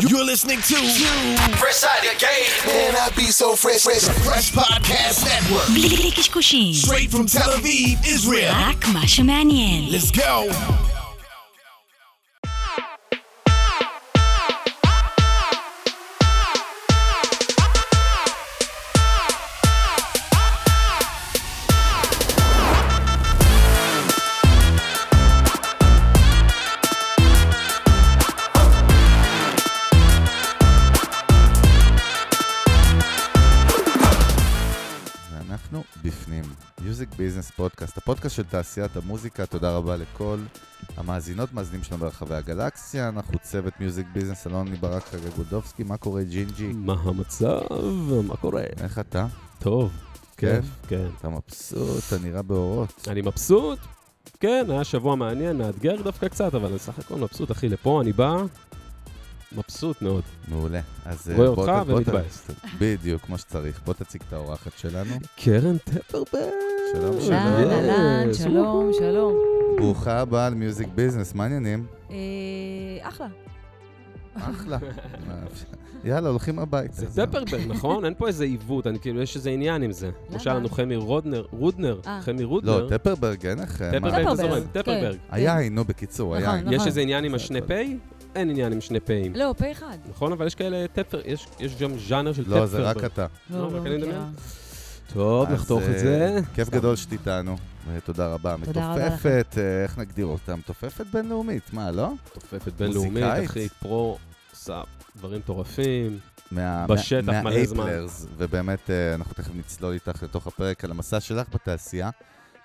You're listening to Fresh Out the Game. Man, I be so fresh, fresh, fresh podcast network. Straight from Tel Aviv, Israel. Let's go. פודקאסט, הפודקאסט של תעשיית המוזיקה. תודה רבה לכל המאזינות, מאזינים שלנו ברחבי הגלקסיה. אנחנו צוות Music Business, אלון ברק חגה גודובסקי. מה קורה, ג'ינג'י? מה המצב? מה קורה? איך אתה? טוב. כן? כיף, כן. אתה מבסוט, אתה נראה באורות. אני מבסוט. כן, היה שבוע מעניין, מאתגר דווקא קצת, אבל אני סך הכל מבסוט, אחי. לפה אני בא, מבסוט מאוד. מעולה. אז אה, רואה בוא אותך ומתבאס. בדיוק, כמו שצריך. בוא תציג את האורחת שלנו. קרן טפרברג. שלום, שלום. אהלן, אהלן, יס, שלום, שלום. ברוכה הבאה ל Music Business, מה העניינים? אה, אחלה. אחלה. יאללה, הולכים הביתה. זה טפרברג, נכון? אין פה איזה עיוות, אני כאילו, יש איזה עניין עם זה. כמו שהיה לנו חמי רודנר, רודנר, אה. חמי רודנר. לא, טפרברג, אין לך... טפרברג זה טפרברג, זורם, כן. טפרברג. היין, נו, בקיצור, נכון, היין. נכון. יש איזה עניין עם השני הכל. פ'? אין עניין עם שני פ'ים. לא, פה אחד. נכון? אבל יש כאלה טפר, יש יש גם ז'אנר של טפרברג. לא, זה רק אתה. לא, לא, רק לא אני מדמיין. טוב, נחתוך אה, את זה. כיף גדול שאת איתנו. אה, תודה רבה. תודה רבה מתופפת, אה, איך נגדיר אותה? מתופפת בינלאומית, מה, לא? תופפת בינלאומית. אחי, פרו, עושה דברים מטורפים. מה- בשטח מה- מלא זמן. מהאייפלרס, ובאמת אה, אנחנו תכף נצלול איתך לתוך הפרק על המסע שלך בתעשייה.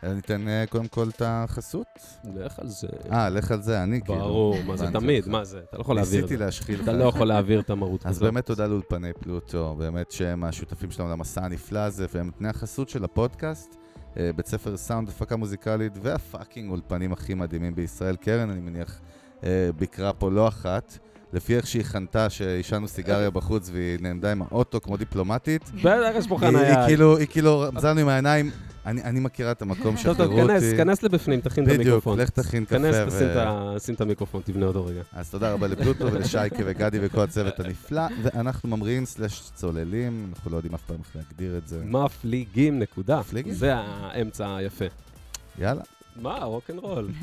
ניתן אה, קודם כל את החסות. לך על זה. אה, לך על זה, אני כאילו. ברור, מה זה תמיד. מה זה? אתה לא יכול להעביר את ניסיתי זה. להשחיל לך. אתה לא יכול להעביר את המרות אז הזאת. באמת תודה לאולפני פלוטו, באמת שהם השותפים שלנו למסע הנפלא הזה, והם נותני החסות של הפודקאסט, אה, בית ספר סאונד, הפקה מוזיקלית, והפאקינג אולפנים הכי מדהימים בישראל. קרן, אני מניח, אה, ביקרה פה לא אחת. לפי איך שהיא חנתה שעישנו סיגריה בחוץ והיא נעמדה עם האוטו כמו דיפלומטית. בטח יש פה היא, היא חניה. כאילו, היא כאילו רמזה לנו עם העיניים, אני, אני מכירה את המקום, טוב, טוב, שחררו כנס, אותי. כנס לבפנים, תכין את בדיוק, המיקרופון. לך תכין קפה. כנס, ו- תשים את את המיקרופון, תבנה אותו רגע. אז תודה רבה לפלוטו ולשייקה וגדי וכל הצוות הנפלא, ואנחנו ממריאים סלאש צוללים, אנחנו לא יודעים אף פעם איך להגדיר את זה. מפליגים, נקודה. מפליגים? זה האמצע היפה. יאללה. מה, רוקנרול.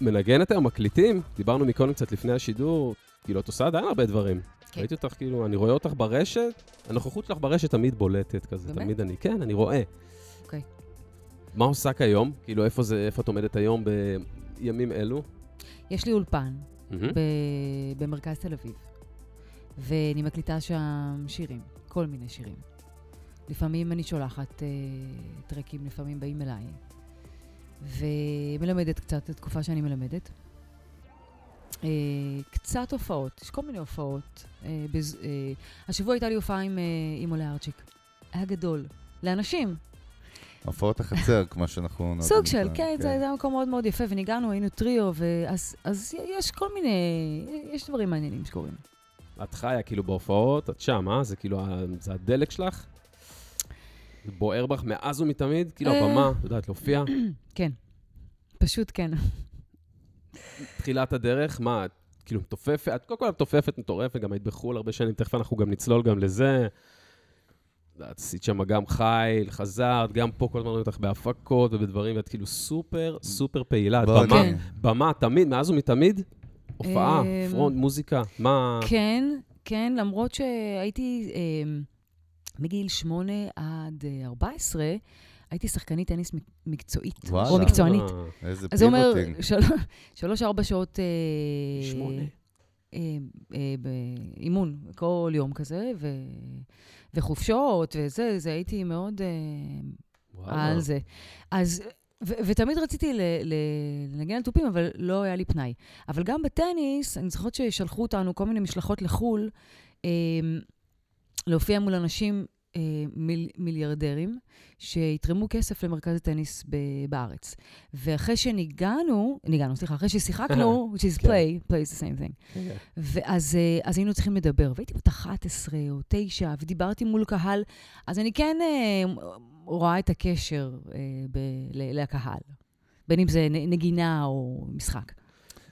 מנגנת היום, מקליטים, דיברנו מקודם קצת לפני השידור, כאילו, את עושה עדיין הרבה דברים. כן. ראיתי אותך, כאילו, אני רואה אותך ברשת, הנוכחות שלך ברשת תמיד בולטת כזה, באמת? תמיד אני, כן, אני רואה. אוקיי. מה עושה כיום? כאילו, איפה זה, איפה את עומדת היום בימים אלו? יש לי אולפן מהמם. ב- במרכז תל אביב, ואני מקליטה שם שירים, כל מיני שירים. לפעמים אני שולחת אה, טרקים, לפעמים באים אליי. ומלמדת קצת, זו תקופה שאני מלמדת. אה, קצת הופעות, יש כל מיני הופעות. אה, בז, אה, השבוע הייתה לי הופעה עם, אה, עם עולה ארצ'יק. היה גדול. לאנשים, הופעות החצר, כמו שאנחנו... נוהגים סוג של, לקרוא, כן, זה זה היה מקום מאוד מאוד יפה, וניגענו, היינו טריו, ואז אז יש כל מיני, יש דברים מעניינים שקורים. את חיה כאילו בהופעות, את שם, אה? זה כאילו, זה הדלק שלך? זה בוער בך מאז ומתמיד? כאילו, אה. הבמה, את יודעת, להופיע? כן, פשוט כן. תחילת הדרך, מה, את כאילו מתופפת? את קודם כל מתופפת מטורפת, גם היית בחו"ל הרבה שנים, תכף אנחנו גם נצלול גם לזה. את עשית שם גם חיל, חזרת, גם פה כל הזמן רואים אותך בהפקות ובדברים, ואת כאילו סופר סופר פעילה. את במה, כן. במה, תמיד, מאז ומתמיד, הופעה, אמ, front, מוזיקה, מה... כן, כן, למרות שהייתי אה, מגיל שמונה עד אה, 14, הייתי שחקנית טניס מק- מקצועית, וואלה. או מקצוענית. איזה אז זה אומר pivoting. של- שלוש-ארבע שעות אה, שמונה. אה, אה, באימון כל יום כזה, ו... וחופשות וזה, זה הייתי מאוד... אה, וואלה. על זה. אז, ו- ותמיד רציתי ל- ל- לנגן על תופים, אבל לא היה לי פנאי. אבל גם בטניס, אני זוכרת ששלחו אותנו כל מיני משלחות לחו"ל, אה, להופיע מול אנשים אה, מיל, מיליארדרים, שיתרמו כסף למרכז הטניס ב- בארץ. ואחרי שניגענו, ניגענו, סליחה, אחרי ששיחקנו, which is כן. play, play is the same thing. אוקיי. ואז אה, אז היינו צריכים לדבר, והייתי בת 11 או 9, ודיברתי מול קהל, אז אני כן אה, רואה את הקשר אה, ב- ל- לקהל, בין אם זה נגינה או משחק.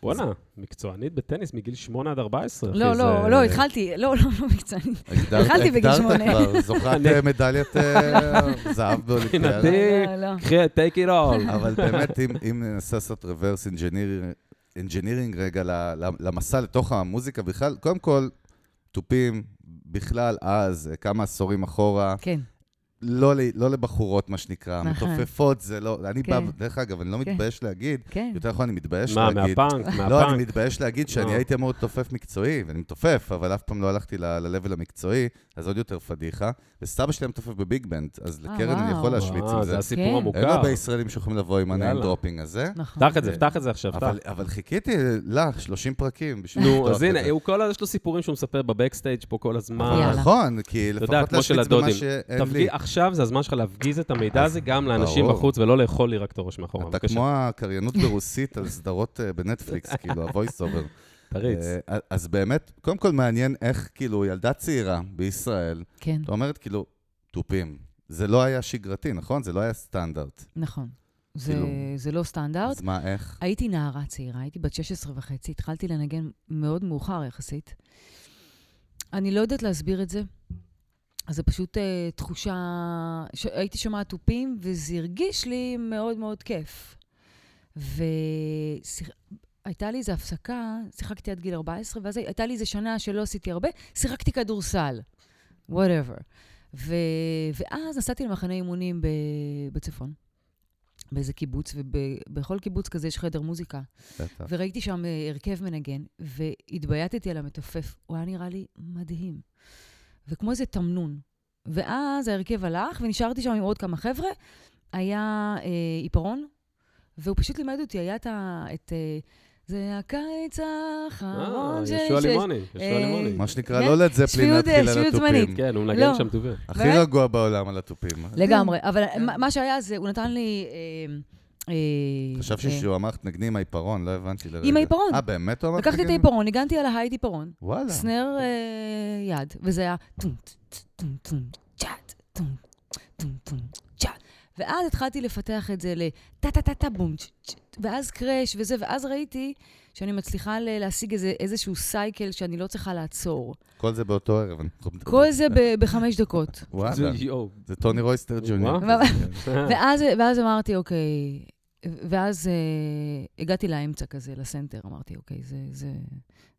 בואנה, מקצוענית בטניס מגיל 8 עד 14, אחי. לא, לא, לא, התחלתי, לא, לא, לא מקצוענית. הגדרת- התחלתי בגיל הגדרת שמונה. כבר, זוכרת אה, מדליית אה, זהב באולימפיאדה. מבחינתי, לא, לא. קחי, take it all. אבל באמת, אם, ננסה לעשות reverse engineering רגע ל- ל- למסע לתוך המוזיקה בכלל, קודם כל, תופים, בכלל, אז, אה, כמה עשורים אחורה, כן, לא, לא לבחורות, מה שנקרא. נכון. מתופפות זה לא... אני כן. בא, דרך אגב, אני לא כן. מתבייש להגיד, כן. יותר נכון, אני מתבייש מה, להגיד... מהפאנק? לא, אני מהפאנק? מתבייש להגיד שאני לא. הייתי אמור לתופף מקצועי, ואני מתופף, אבל אף פעם לא הלכתי ל-level המקצועי, אז עוד יותר פדיחה. וסבא שלי מתופף ב big band, אז אה, לקרן אני יכול וואו. להשוויץ אה, עם זה זה. הסיפור כן. המוכר. אין הרבה ישראלים שיכולים לבוא עם. ה name dropping הזה. נכון. פתח את זה, פתח את זה עכשיו, פתח. אבל, חיכיתי לך 30 פרקים בשביל נו, אז את הנה, זה. הוא כל הזמן יש לו סיפורים שהוא מספר בבקסטייג' פה כל הזמן. אבל יאללה. נכון, כי אתה יודע, לפחות כמו של להשוויץ במה הדודים. שאין תפגי- לי. עכשיו זה הזמן שלך להפגיז את המידע הזה גם לאנשים ברור. בחוץ, ולא לאכול לי רק את הראש מאחורה. אתה בבקשה, כמו הקריינות ברוסית על סדרות אה, בנטפליקס, כאילו, ה-voice over. תריץ. אה, אז באמת, קודם כל מעניין איך, כאילו, ילדה צעירה בישראל, כן, את אומרת, כאילו, תופים. זה לא היה שגרתי, נכון? זה לא היה סטנדרט. נכון. זה- כאילו- זה לא סטנדרט. אז מה, איך? הייתי נערה צעירה, הייתי בת 16 וחצי, התחלתי לנגן מאוד מאוחר יחסית. אני לא יודעת להסביר את זה. אז זה פשוט uh, תחושה... ש... הייתי שומעת תופים, וזה הרגיש לי מאוד מאוד כיף. והייתה לי איזו הפסקה, שיחקתי עד גיל 14, ואז הייתה לי איזו שנה שלא עשיתי הרבה, שיחקתי כדורסל, whatever. ו... ואז נסעתי למחנה אימונים ב... בצפון, באיזה קיבוץ, ובכל קיבוץ כזה יש חדר מוזיקה. בטח. וראיתי שם אה, הרכב מנגן, והתבייתתי על המתופף. הוא היה נראה לי מדהים. וכמו איזה תמנון. ואז ההרכב הלך, ונשארתי שם עם עוד כמה חבר'ה. היה אה, עיפרון, והוא פשוט לימד אותי, היה את ה... את, אה, זה הקיץ האחרון אה, ש- ישוע לימוני, ישוע אה, לימוני. מה שנקרא, כן? לא לד זפלין שפיות, להתחיל על שפיות התופים. זמנית. כן, הוא מנגן לא. שם טובים. הכי? רגוע בעולם על התופים. לגמרי. אבל כן. מה- מה שהיה זה, הוא נתן לי... אה, חשבתי אה, שהוא אמר תנגני עם העיפרון, לא הבנתי לרגע. עם העיפרון. אה, באמת הוא אמר לקחתי את? העיפרון, ניגנתי על ההייט עיפרון. וואלה. סנר אה, יד, וזה היה טום, טום, טום, צ'אט, טום, טום, טום, צ'אט. ואז התחלתי לפתח את זה לטה-טה-טה-טה בום, צ'- צ'- ואז קראש וזה, ואז ראיתי שאני מצליחה להשיג איזה, איזשהו סייקל שאני לא צריכה לעצור. כל זה באותו ערב. כל זה בחמש דקות. וואלה. זה- טוני רויסטר ג'וניור. ואז אמרתי, אוקיי, ואז אה, הגעתי לאמצע כזה, לסנטר, אמרתי, אוקיי, זה, זה,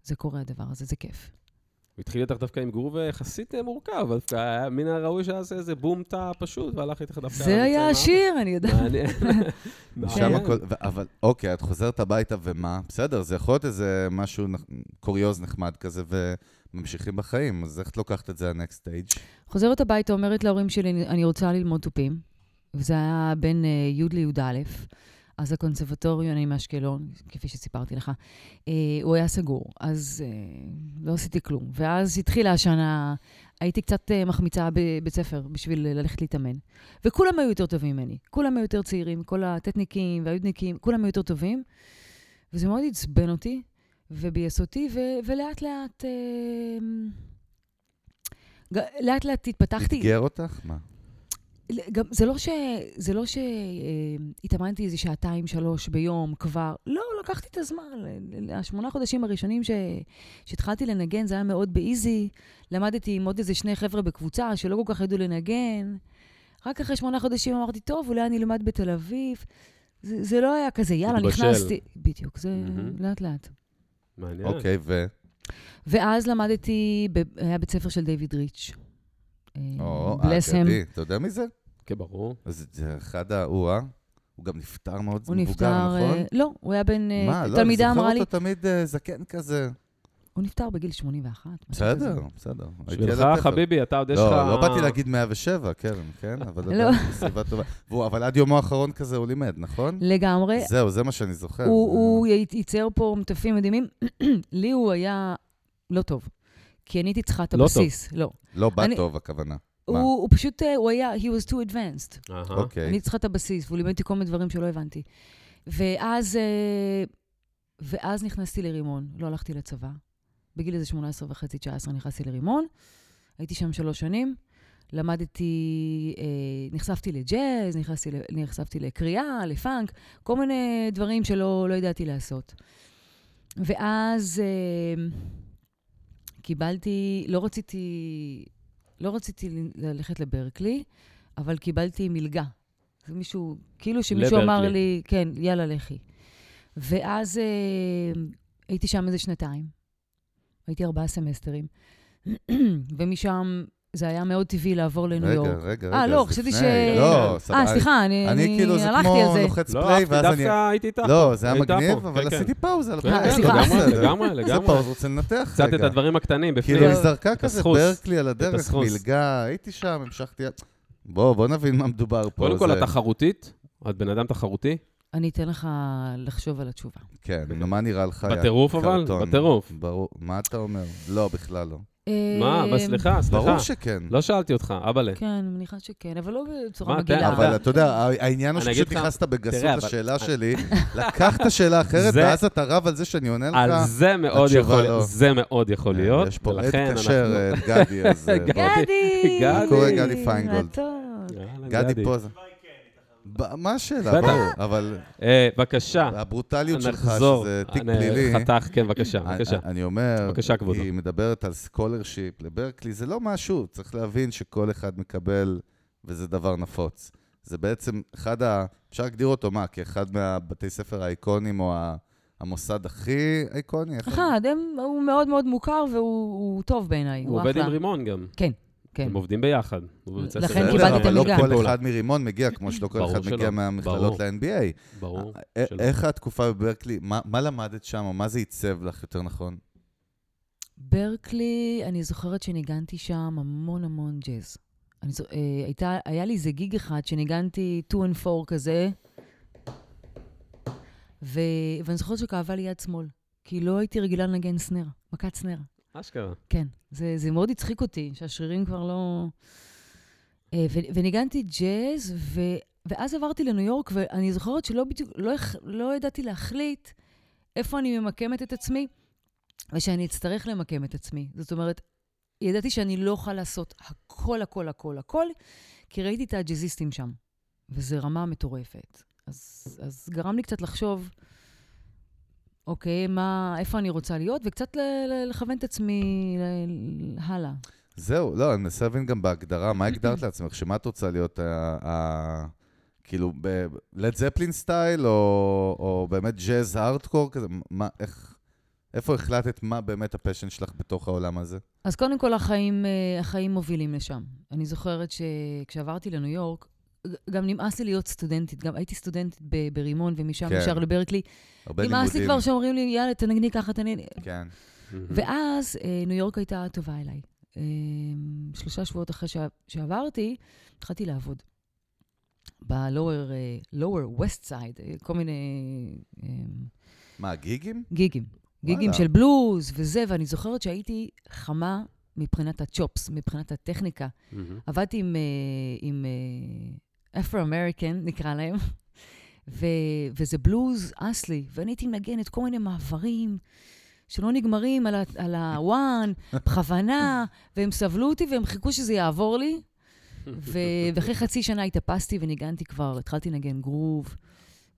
זה קורה הדבר הזה, זה כיף. הוא התחיל איתך דווקא עם גרוב יחסית אה, מורכב, אבל דווקא היה מן הראוי שיעשה איזה בום תא פשוט, והלך איתך דווקא... זה היה. השיר, אני יודעת. מעניין. אבל אוקיי, את חוזרת הביתה ומה? בסדר, זה יכול להיות איזה משהו, קוריוז נחמד כזה, וממשיכים בחיים, אז איך את לוקחת את זה ל-next stage? חוזרת הביתה, אומרת להורים שלי, "אני- אני רוצה ללמוד תופים. וזה היה בין אה, י' לי"א. אז הקונסרבטוריון, אני מאשקלון, כפי שסיפרתי לך, אה, הוא היה סגור, אז אה, לא עשיתי כלום. ואז התחילה השנה, הייתי קצת מחמיצה בבית ספר בשביל ללכת להתאמן. וכולם היו יותר טובים ממני. כולם היו יותר צעירים, כל הטטניקים והיודניקים, כולם היו יותר טובים. וזה מאוד עצבן אותי וביאס אותי, ו- ולאט לאט... אה, לאט לאט התפתחתי. אתגר אותך? מה? גם, זה לא ש... זה לא שהתאמנתי איזה שעתיים, שלוש ביום כבר. לא, לקחתי את הזמן. ל- ל- השמונה חודשים הראשונים ש... שהתחלתי לנגן, זה היה מאוד באיזי. למדתי עם עוד איזה שני חבר'ה בקבוצה שלא כל כך ידעו לנגן. רק אחרי שמונה חודשים אמרתי, טוב, אולי אני אלמד בתל אביב. זה, זה לא היה כזה, יאללה, התבשל. נכנסתי. בדיוק, זה. לאט-לאט. מעניין. אוקיי, ו... ואז למדתי, ב... היה בית ספר של דיוויד ריץ'. אה, או, him. האגדי. אתה יודע מי זה? כן, ברור. אז זה אחד ה... הוא, גם נפטר מאוד מבוגר, נפטר... נכון? אה, לא, הוא היה בן... אה, מה, לא, אני זוכר לי... אותו תמיד אה, זקן כזה. הוא נפטר בגיל 81. משהו כזה. בסדר, בסדר. בשבילך. חביבי, אתה עוד יש לך... לא, לא באתי להגיד 107, קרן, כן? אבל לא. בסביבה טובה. אבל עד יומו האחרון כזה הוא לימד, נכון? לגמרי. זהו, זה מה שאני זוכר. הוא, ייצר פה מטפים מדהימים. לי הוא היה לא טוב, כי אני הייתי צריכה את לא הבסיס. לא. לא בא טוב, הכוונה. הוא, מה? הוא פשוט, אה, הוא היה, he was too advanced. אהה. אוקיי. אני צריכה את הבסיס, והוא לימד אותי כל מיני דברים שלא הבנתי. ואז, אה, ואז נכנסתי לרימון, לא הלכתי לצבא. בגיל איזה 18 וחצי, 19 נכנסתי לרימון. הייתי שם שלוש שנים. למדתי, אה, נחשפתי לג'אז, נחשפתי, ל- נחשפתי לקריאה, לפאנק, כל מיני דברים שלא לא ידעתי לעשות. ואז אה, קיבלתי, לא רציתי, לא רציתי ללכת לברקלי, אבל קיבלתי מלגה. זה מישהו, כאילו שמישהו אמר לברקלי. לי, כן, יאללה, לכי. ואז אה, הייתי שם איזה שנתיים. הייתי ארבעה סמסטרים. ומשם זה היה מאוד טבעי לעבור לניו רגע, יורק. רגע, רגע. אה, לא, חשבתי. ש... לא, סבבה. אה, סליחה, אני, אני כאילו, זה הלכתי כמו על זה. לוחץ לא, פליי, אהבתי, ואז אני... דווקא הייתי איתך. לא, זה היה מגניב, אבל כן, כן. עשיתי פאוזה על כן, אה, כן, סליחה. לגמרי. לגמרי, זה. פאוזה, רוצה לנתח קצת את רגע. הדברים הקטנים בפנים. כאילו, היא זרקה כזה. ברקלי על הדרך. מלגה, הייתי שם, המשכתי... בוא, בוא נבין מה מדובר פה. קודם כל, את תחרותית? את בן אדם תחרותי? אני אתן לך לחשוב על התשובה. כן, מה נראה לך? בטירוף אבל? בטירוף. ברור. מה אתה אומר? לא, בכלל לא. מה? אה, אבל סליחה, סליחה. ברור שכן. לא שאלתי אותך, אבאלה. כן, אני מניחה שכן, אבל לא בצורה מה, מגעילה. אבל אתה יודע, העניין הוא שפשוט נכנסת בגסות לשאלה שלי, לקחת שאלה אחרת, זה- ואז אתה רב על זה שאני עונה לך. על זה מאוד יכול, לא. זה מאוד יכול להיות. יש פה עד כשר, אה, גדי, אז... אה, גדי. בוא. גדי! גדי. קורא גדי פיינגולד. גדי פה מה השאלה? בטח. ברור, אבל אה, בבקשה. הברוטליות שלך. שזה תיק אני- פלילי, חתך, כן, בבקשה, אני- בבקשה. אני אומר, בבקשה, כבודו. היא מדברת על scholarship לברקלי, זה לא משהו, צריך להבין שכל אחד מקבל, וזה דבר נפוץ. זה בעצם אחד ה... אפשר להגדיר אותו מה? כאחד מהבתי ספר האיקונים, או ה- המוסד הכי איקוני? אחד, הם- הוא מאוד מאוד מוכר והוא הוא טוב בעיניי, הוא הוא עובד עם אחלה. רימון גם. כן, כן. הם עובדים ביחד. לכן קיבלתי את אבל לא. כל. אחד מרימון מגיע, כמו שלא כל אחד מגיע מהמכללות. ל-NBA. ברור. א- שלא. איך התקופה בברקלי, מה למדת שם, או מה זה עיצב לך יותר נכון? ברקלי, אני זוכרת שניגנתי שם המון המון ג'אז. אני זו, אה, הייתה, היה לי איזה גיג אחד שניגנתי 2 and 4 כזה, ו, ואני זוכרת שכאבה לי יד שמאל, כי לא הייתי רגילה לנגן סנר, מכת סנר. אשכרה. כן, זה, זה מאוד הצחיק אותי, שהשרירים כבר לא... אה, ו, וניגנתי ג'אז, ו, ואז עברתי לניו יורק, ואני זוכרת שלא בדיוק, לא, לא ידעתי להחליט איפה אני ממקמת את עצמי, ושאני אצטרך למקם את עצמי. זאת אומרת, ידעתי שאני לא אוכל לעשות הכל, הכל, הכל, הכל, כי ראיתי את הג'אזיסטים שם, וזו רמה מטורפת. אז, אז גרם לי קצת לחשוב, אוקיי, מה, איפה אני רוצה להיות, וקצת לכוון את עצמי הלאה. זהו, לא, אני מנסה להבין גם בהגדרה, מה הגדרת לעצמך? שמה את רוצה להיות, כאילו, לד זפלין style, או או באמת ג'אז הארדקור כזה? מה, איך, איפה החלטת מה באמת ה passion שלך בתוך העולם הזה? אז קודם כל, החיים, אה, החיים מובילים לשם. אני זוכרת שכשעברתי לניו יורק, גם נמאס לי להיות סטודנטית. גם הייתי סטודנטית ב- ברימון, ומשם כן. ישר לברקלי. הרבה נמאס לי לימודים. כבר שאומרים לי, יאללה, תנגני ככה, תנגני. כן. ואז אה, ניו יורק הייתה טובה אליי. אה, שלושה שבועות אחרי שעברתי, התחלתי לעבוד. ב-lower אה, lower west side, אה, כל מיני אה, מה, גיגים? גיגים. גיגים. של בלוז וזה, ואני זוכרת שהייתי חמה מבחינת הצ'ופס, מבחינת הטכניקה. מהמם. עבדתי עם, אה, עם אפרו-אמריקן, נקרא להם, ו, וזה בלוז אסלי, ואני הייתי מנגנת כל מיני מעברים שלא נגמרים על, ה, על הוואן, בכוונה, והם סבלו אותי והם חיכו שזה יעבור לי. ו, ואחרי חצי שנה התאפסתי וניגנתי כבר, התחלתי לנגן גרוב,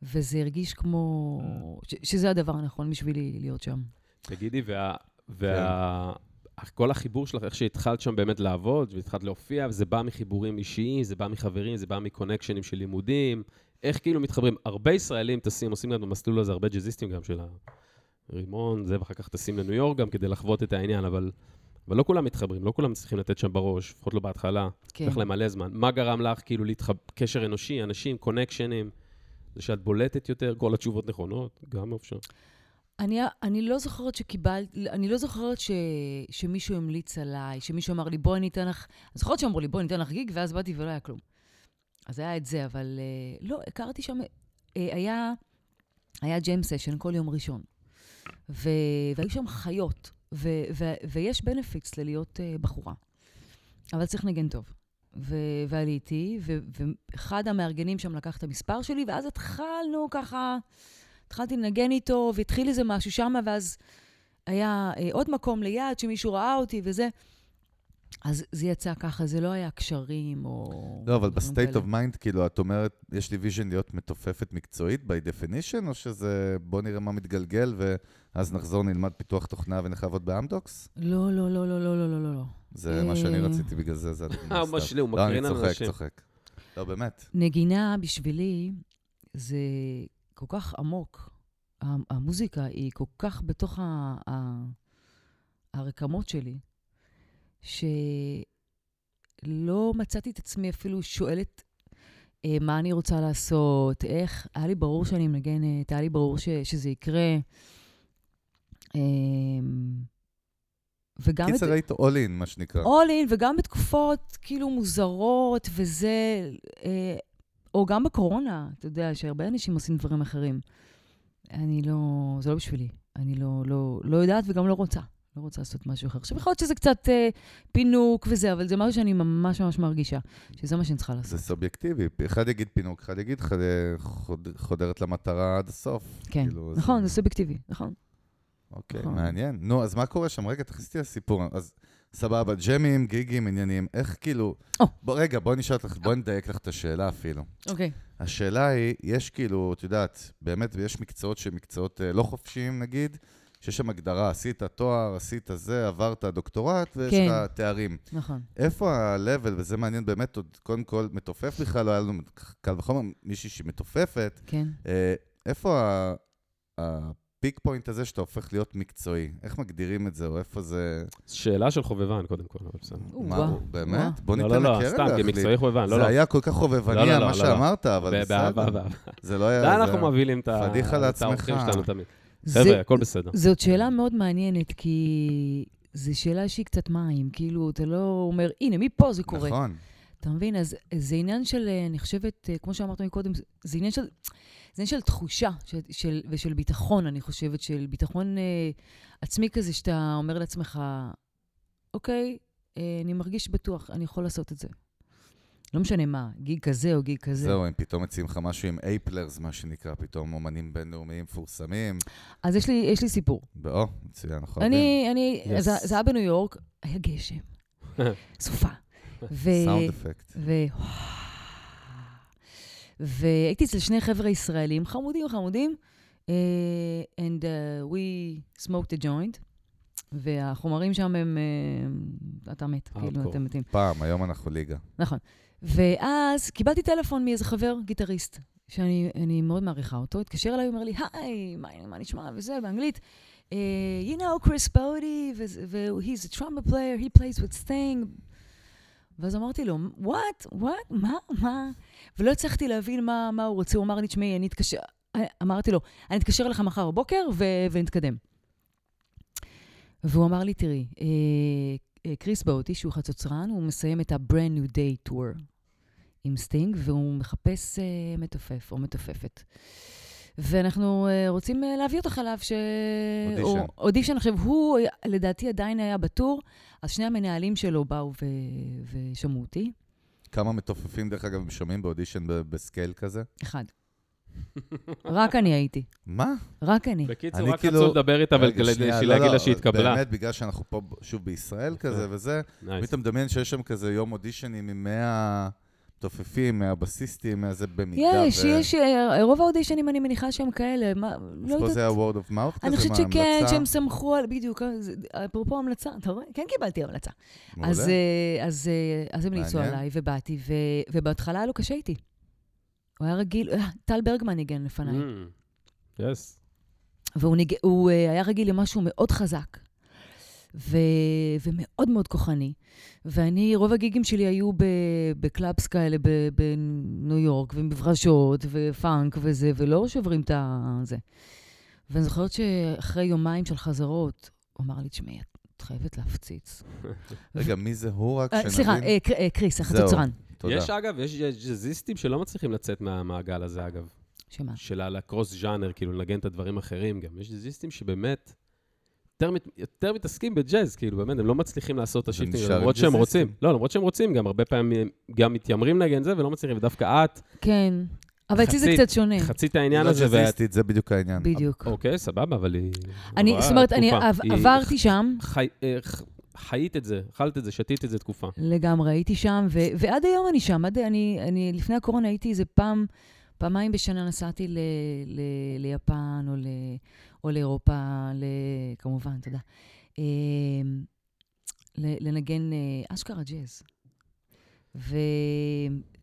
וזה הרגיש כמו... ש, שזה הדבר הנכון בשבילי להיות שם. תגידי, וה... וה... כל החיבור שלך, איך שהתחלת שם באמת לעבוד, והתחלת להופיע, וזה בא מחיבורים אישיים, זה בא מחברים, זה בא מקונקשנים של לימודים. איך כאילו מתחברים? הרבה ישראלים טסים, עושים גם במסלול הזה, הרבה ג'אזיסטים גם של הרימון, זה, ואחר כך טסים לניו יורק גם כדי לחוות את העניין, אבל, אבל לא כולם מתחברים, לא כולם צריכים לתת שם בראש, לפחות לא בהתחלה. כן. לקח להם מלא זמן. מה גרם לך כאילו להתחב... קשר אנושי, אנשים, קונקשנים? זה שאת בולטת יותר, כל התשובות נכונות, גם אפשר. אני, אני לא זוכרת שקיבלת, אני לא זוכרת ש, שמישהו המליץ עליי, שמישהו אמר לי, בואי אני אתן לך, אני זוכרת שאמרו לי, בואי אני אתן לך גיג, ואז באתי ולא היה כלום. אז היה את זה, אבל אה, לא, הכרתי שם, אה, היה, היה jam session כל יום ראשון, ו, והיו שם חיות, ו, ו, ויש benefits ללהיות אה, בחורה, אבל צריך לנגן טוב. ו- ועליתי, ו- ואחד המארגנים שם לקח את המספר שלי, ואז התחלנו ככה... התחלתי לנגן איתו, והתחיל איזה משהו שם, ואז היה אה, עוד מקום ליד שמישהו ראה אותי וזה. אז זה יצא ככה, זה לא היה קשרים או... לא, אבל ב state of mind, כאילו, את אומרת, יש לי vision להיות מתופפת מקצועית by definition, או שזה בוא נראה מה מתגלגל, ואז נחזור, נלמד פיתוח תוכנה ונלך לעבוד באמדוקס? לא, לא, לא, לא, לא, לא, לא, לא. זה מה שאני אה, רציתי בגלל זה, זה הדוגמה אה, סתם. שלי, הוא מקרין על אנשים. לא, אני צוחק, צוחק. לא, באמת. נגינה בשבילי זה כל כך עמוק. המוזיקה היא כל כך בתוך ה- ה- הרקמות שלי, שלא מצאתי את עצמי אפילו שואלת אה, מה אני רוצה לעשות, איך, היה לי ברור שאני מנגנת, היה לי ברור ש, שזה יקרה. אה, וגם את... קיצר, היית all in, מה שנקרא. all in, וגם בתקופות כאילו מוזרות וזה, אה, או גם בקורונה, אתה יודע, שהרבה אנשים עושים דברים אחרים. אני לא, זה לא בשבילי. אני לא, לא, לא יודעת וגם לא רוצה. לא רוצה לעשות משהו אחר. עכשיו, יכול להיות שזה קצת אה, פינוק וזה, אבל זה משהו שאני ממש ממש מרגישה, שזה מה שאני צריכה זה לעשות. סובייקטיבי. אחד יגיד פינוק, אחד יגיד חד- חוד- חודרת למטרה עד הסוף. כן, כאילו, נכון, זה סובייקטיבי, נכון. אוקיי, נכון. מעניין. נו, אז מה קורה שם? רגע, תכניסי לסיפור. אז סבבה, ג'מים, גיגים, עניינים. איך כאילו... או. בוא, רגע, בואי נשאל אותך, בואי נדייק לך את השאלה אפילו. אוקיי. השאלה היא, יש כאילו, את יודעת, באמת, ויש מקצועות שהם מקצועות אה, לא חופשיים, נגיד, שיש שם הגדרה, עשית תואר, עשית זה, עברת דוקטורט, ויש כן. לך תארים. נכון. איפה ה-level, וזה מעניין באמת, עוד קודם כל, מתופף בכלל, לא היה לנו קל וחומר, מישהי שהיא מתופפת, כן. אה, איפה ה- הפיק פוינט הזה שאתה הופך להיות מקצועי? איך מגדירים את זה, או איפה זה... שאלה של חובבן, קודם כל, אבל בסדר. מה, באמת? בוא לא, ניתן לא, לא, לקרן סתם, להחליט. כמקצועי חובבן, לא, זה לא. היה כל כך חובבני לא, לא, על לא, מה לא, שאמרת, אבל בסדר. זה לא היה... די, זה- אנחנו מבהילים את. האורחים שלנו תמיד. זה- חבר'ה, הכל בסדר. זאת שאלה מאוד מעניינת, כי זו שאלה שהיא קצת מים. כאילו, אתה לא אומר, הנה, מפה זה קורה. נכון. אתה מבין? אז זה עניין של, אה, אני חושבת, אה, כמו שאמרת מקודם, זה- עניין של, זה עניין של תחושה של, של, ושל ביטחון, אני חושבת, של ביטחון אה, עצמי כזה, שאתה אומר לעצמך, אוקיי, אה, אני מרגיש בטוח, אני יכול לעשות את זה. לא משנה מה, גיג כזה או גיג כזה. זהו, אם פתאום מציעים לך משהו עם אייפלרס, מה שנקרא, פתאום אומנים בינלאומיים מפורסמים. אז יש לי, יש לי סיפור. או, מצוין, אנחנו אני, אני, Yes. זה, זה היה בניו יורק, היה גשם, סופה. סאונד אפקט. והייתי אצל שני חבר'ה ישראלים, חמודים חמודים, uh, and uh, we smoked a joint, והחומרים שם הם... Uh, אתה מת, כאילו. אתם מתים. פעם, היום אנחנו ליגה. נכון. ואז קיבלתי טלפון מאיזה חבר, גיטריסט, שאני אני מאוד מעריכה אותו, התקשר אליי, אומר לי, היי, מה, נשמע? וזה, באנגלית. You know, Chris Bode, ו-he's a trumpet player, he plays with Sting. ואז אמרתי לו, what? what? מה? מה? ולא הצלחתי להבין מה, מה הוא רוצה. הוא אמר לי, תשמעי, אני אתקשר... אמרתי לו, אני אתקשר אליך מחר בבוקר ו- ונתקדם. והוא אמר לי, תראי, אה, אה, קריס בוטי, שהוא חצוצרן, הוא מסיים את ה-brand new day tour עם סטינג, והוא מחפש אה, מתופף או מתופפת. ואנחנו אה, רוצים אה, להביא אותך אליו, ש... אודישן. או- אודישן. עכשיו, הוא, לדעתי, עדיין היה ב tour, אז שני המנהלים שלו באו ו... ושמעו אותי. כמה מתופפים, דרך אגב, שומעים באודישן ב- ב scale כזה? אחד. רק אני הייתי. מה? רק אני. בקיצור, אני רק כאילו- רצו לדבר איתה רגע, בשביל לא, להגיד לא, לה שהתקבלה. באמת, בגלל שאנחנו פה שוב בישראל. כזה וזה. פתאום מדמיין שיש שם כזה יום אודישנים עם 100 מתופפים, 100 בסיסטים, 100 זה במידה. יש, ו- יש, אה, רוב האודישנים אני מניחה שהם כאלה, מה, אז לא פה זה היה יודעת. word of mouth כזה? אני חושבת שכן? שהם סמכו על, בדיוק, אה, אפרופו המלצה, אתה רואה? כן קיבלתי המלצה. מעולה. אז, אה, אז, אה, אז הם ניסו. עליי, ובאתי, ו- ובהתחלה היה לו קשה איתי. הוא היה רגיל, אה, טל ברגמן ניגן לפניי. Mm, yes. והוא ניג... היה רגיל למשהו מאוד חזק, ו... ומאוד מאוד כוחני. ואני, רוב הגיגים שלי היו ב... ב clubs כאלה ב... בניו יורק, ומברשות, ופאנק וזה, ולא שוברים את. זה. ואני זוכרת שאחרי יומיים של חזרות, הוא אמר לי, תשמעי, את חייבת להפציץ. רגע, מי זה הוא רק אה, שנבין? סליחה, אה, קר- אה, קריס. החצוצרן. תודה. יש, אגב, יש ג'אזיסטים שלא מצליחים לצאת מהמעגל הזה, אגב. שמה? של ה ל cross genre, כאילו לנגן את הדברים האחרים גם. יש ג'אזיסטים שבאמת יותר, מת, יותר מתעסקים בג'אז, כאילו, באמת, הם לא מצליחים לעשות את ה shifting, למרות שהם. רוצים. לא, למרות שהם רוצים, גם הרבה פעמים גם מתיימרים לנגן זה ולא מצליחים, ודווקא את, כן. אבל אצלי זה חצי- קצת שונה. חצית העניין לא הזה, ואת... ג'אזיסטית, זה בדיוק העניין. בדיוק. אוקיי, סבבה, אבל היא... אני, זאת אומרת, אני עברתי שם, חי... אה, חיית את זה, אכלת את זה, שתית את זה תקופה. לגמרי, הייתי שם, ו- ועד היום אני שם. עד, אני, אני, לפני הקורונה הייתי איזה פעם, פעמיים בשנה נסעתי ל- ל- ליפן או, ל- או לאירופה, ל- כמובן, תודה. אה, ל- לנגן אה, אשכרה ג'אז. ו-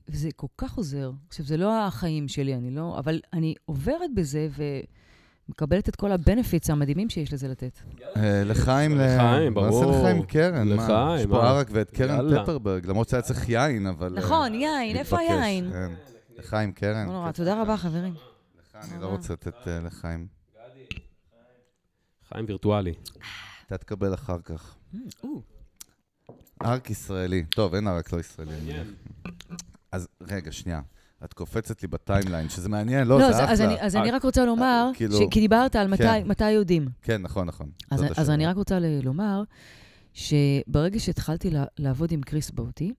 וזה כל כך עוזר. עכשיו, זה לא החיים שלי, אני לא... אבל אני עוברת בזה ומקבלת את כל הבנפיטס המדהימים שיש לזה לתת. אה, לחיים, ל- לחיים, ברור. נעשה לחיים קרן? מה? לחיים, יש פה? ערק ואת קרן. פפרברג, למרות שהיה צריך יין, אבל... נכון, יין, איפה היין? כן. לחיים קרן. לא נורא. תודה רבה, חברים. לך אני לא רוצה לתת לחיים. חיים וירטואלי. אתה תקבל אחר כך. או. ארק ישראלי. טוב, אין ארק לא ישראלי. אז רגע, שנייה. את קופצת לי בטיימליין, שזה מעניין, לא, לא, זה אחלה. אני, אז אני רק רוצה לומר, אה, כאילו- ש, כי דיברת על מתי, כן. מתי יודעים. כן, נכון, נכון. אז. אני רק רוצה ל- לומר, שברגע שהתחלתי ל- לעבוד עם קריס בוטי,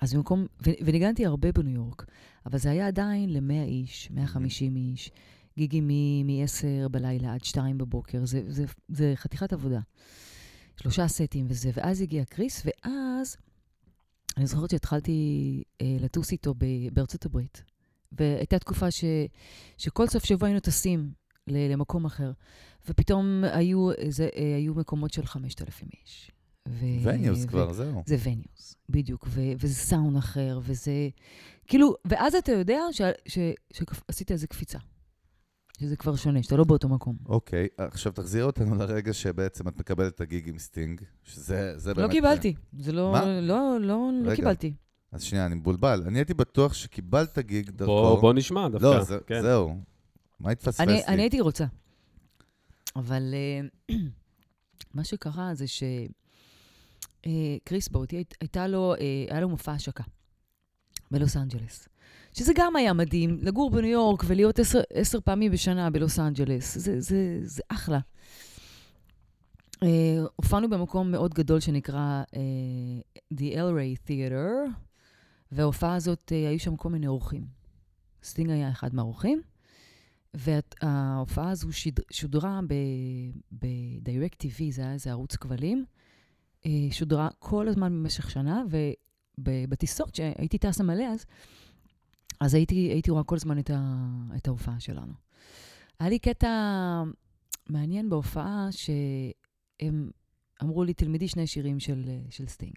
אז במקום, ו- וניגנתי הרבה בניו יורק, אבל זה היה עדיין ל-100 איש, 150 איש, גיגים מ-10 בלילה עד 2 בבוקר, זה, זה, זה חתיכת עבודה. שלושה סטים וזה, ואז הגיע קריס, ואז אני זוכרת שהתחלתי אה, לטוס איתו ב- בארצות הברית, והייתה תקופה ש, שכל סוף שבוע היינו טסים ל- למקום אחר, ופתאום היו, זה, אה, היו מקומות של 5,000 איש. ו- venues ו- כבר, זהו. זה venues, בדיוק, ו- וזה סאונד אחר, וזה... כאילו, ואז אתה יודע ש- ש- שעשית איזה קפיצה. שזה כבר שונה, שאתה לא באותו מקום. אוקיי, עכשיו תחזיר אותנו לרגע שבעצם את מקבלת את הגיג עם סטינג, שזה זה באמת... לא קיבלתי. זה לא... מה? לא, לא, לא רגע. קיבלתי. אז שנייה, אני מבולבל. אני הייתי בטוח שקיבלת גיג דרכו. בוא, בוא נשמע דווקא. לא, זה, כן. זהו. מה התפספס אני, לי? אני הייתי רוצה. אבל אה, מה שקרה זה שקריס בוטי, היית- הייתה לו, אה, היה לו מופע השקה בלוס אנג'לס. שזה גם היה מדהים, לגור בניו יורק ולהיות עשר, עשר פעמים בשנה בלוס אנג'לס. זה, זה, זה אחלה. אה, הופענו במקום מאוד גדול שנקרא אה, The El Rey Theater, וההופעה הזאת, אה, היו שם כל מיני אורחים. סטינג היה אחד מהאורחים. וההופעה הזו שד... שודרה ב-Direct TV, זה היה איזה ערוץ כבלים. אה, שודרה כל הזמן במשך שנה, ובטיסות שהייתי טסה מלא אז, אז הייתי, הייתי רואה כל הזמן את, ה... את ההופעה שלנו. היה לי קטע מעניין בהופעה, שהם אמרו לי, תלמדי שני שירים של, אה, של סטינג.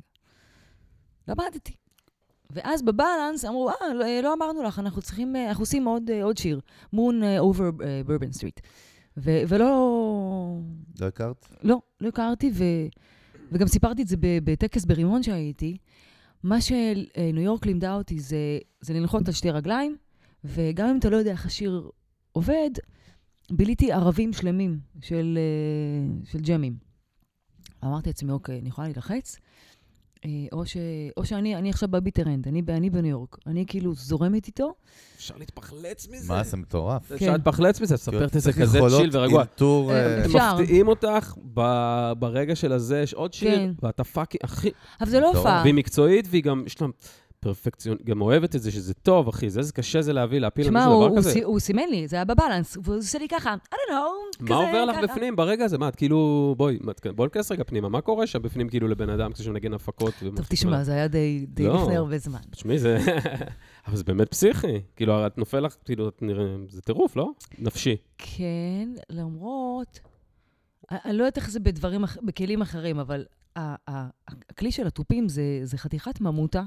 למדתי. ואז בבלנס אמרו, אה, לא, לא אמרנו לך, אנחנו צריכים, אה, אנחנו עושים עוד, אה, עוד שיר, Moon Over Bourbon Street. ולא, לא הכרת? לא, לא הכרתי, ו, וגם סיפרתי את זה בטקס ברימון שהייתי. מה שניו יורק לימדה אותי זה, זה לנחות על שתי רגליים, וגם אם אתה לא יודע איך השיר עובד, ביליתי ערבים שלמים של, אה, של ג'מים. אמרתי לעצמי, אוקיי, אני יכולה להילחץ, או, ש, או שאני אני עכשיו ב Bitter End, אני, אני בניו יורק. אני כאילו זורמת איתו. אפשר להתפחלץ מזה. מה, זה מטורף. אפשר להתפחלץ מזה, ספרת את זה כזה chill ורגוע. אלתור, אה, אה, הם אפשר. מפתיעים אותך ב- ברגע של הזה, יש עוד שיר, כן. ואתה fucking, אחי, אבל זה לא. הופעה. והיא מקצועית, והיא גם, יש לה פרפקציון, גם אוהבת את זה, שזה טוב, אחי, זה איזה קשה זה להביא, להפיל שמע, למישהו הוא, דבר כזה. סי- הוא סימן לי, זה היה בבלנס, והוא עושה לי ככה, I don't know, מה כזה, עובר לך. בפנים ברגע הזה? מה, את כאילו, בואי, מה, את- בוא ניכנס רגע פנימה, מה קורה שם בפנים כאילו לבן אדם כשהוא מנגן הפקות? טוב, תשמע, זה היה די, לא. לפני הרבה זמן. תשמעי, זה... אבל זה באמת פסיכי. כאילו, את נופל לך, כאילו. זה טירוף, לא? נפשי. כן, למרות, אני לא יודעת איך זה בדברים, בכלים אחרים, אבל הכלי של התופים זה, זה חתיכת ממוטה,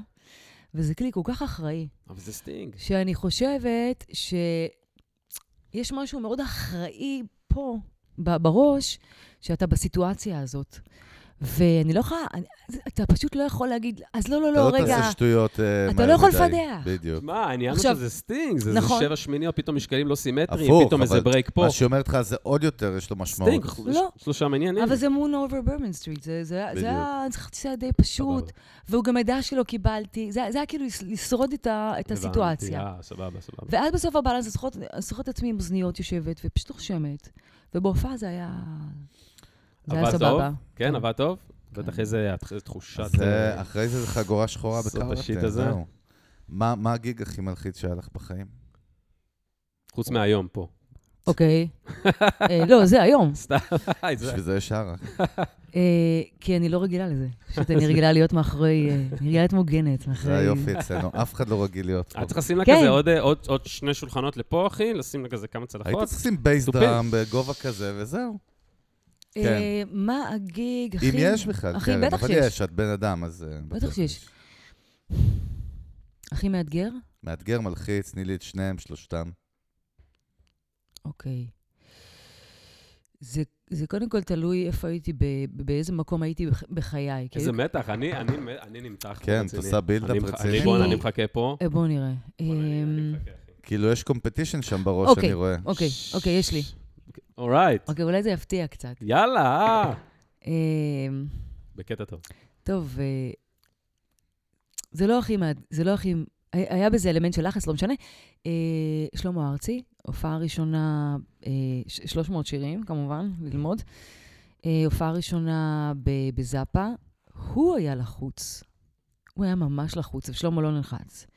וזה כלי כל כך אחראי, אבל זה סטינג. שאני חושבת שיש משהו מאוד אחראי פה, בראש, שאתה בסיטואציה הזאת. ואני לא יכולה, אני- אתה פשוט לא יכול להגיד, אז לא, לא, אתה לא, לא רגע. תעשה שטויות אה, אתה מהר לא יכול מדי. לפדח. בדיוק. מה, העניין הוא שזה סטינג, זה נכון. זה שבע שמיניות, פתאום משקלים לא סימטריים, הפוך, פתאום איזה ברייק פה. מה שהיא אומרת לך זה עוד יותר, יש לו משמעות. סטינג, לא. שלושה מעניינים. אבל זה מון אובר ברמן סטריט, זה, זה, בדיוק. זה היה, זה חצי שעה די פשוט, והוא גם ידע שלא קיבלתי, זה, זה היה כאילו לשרוד את, הסיטואציה. אה, סבבה, סבבה. ואז בסוף הבאלנס, אני זוכרת- עצמי עם אוזניות יושבת ופשוט רושמת, ובהופעה זה היה... זה היה? סבבה. כן, כן. עבד טוב? בטח איזה איזה תחושת... אז אה, אה, אחרי זה זה חגורה שחורה הזה. זהו. מה מה הגיג הכי מלחיץ שהיה לך בחיים? חוץ מהיום פה. אוקיי. אה, לא, זה היום. סתם, בשביל זה יש. אה, כי אני לא רגילה לזה. פשוט אני רגילה להיות מאחורי... אני רגילה להיות מוגנת. זה היופי אצלנו, אף אחד לא רגיל להיות פה. את צריך לשים לה כן. כזה עוד, אה, עוד, עוד שני שולחנות לפה, אחי, לשים לה כזה כמה היית צלחות. צריך לשים בייס תופים. דראם בגובה כזה, וזהו. אה, מה הגיג, אחי? אם יש בכלל, אחי, קרן, בטח אבל שיש. יש, את בן אדם, אז... אה, בטח שיש. הכי מאתגר? מאתגר, מלחיץ, תני לי את שניהם, שלושתם. אוקיי. זה, זה קודם כל תלוי איפה הייתי, ב, באיזה מקום הייתי בח- בחיי. איזה מתח, אני, אני, אני נמתח. כן. את עושה בילדאפ רציני. אני, מחכה פה. אה, בואו נראה. בוא, אני- אני אמ. כאילו, יש קומפטישן שם בראש, אוקיי. אני רואה. אוקיי, אוקיי, יש לי. אורייט. אוקיי, אולי זה יפתיע קצת. יאללה, אה. בקטע טוב. טוב, אה, זה לא הכי זה לא הכי... היה היה בזה אלמנט של לחץ, לא משנה. אה, שלמה ארצי, הופעה ראשונה, אה, ש- 300 שירים, כמובן, ללמוד. הופעה ראשונה ב- בזאפה, הוא היה לחוץ. הוא היה ממש לחוץ, ושלמה לא נלחץ.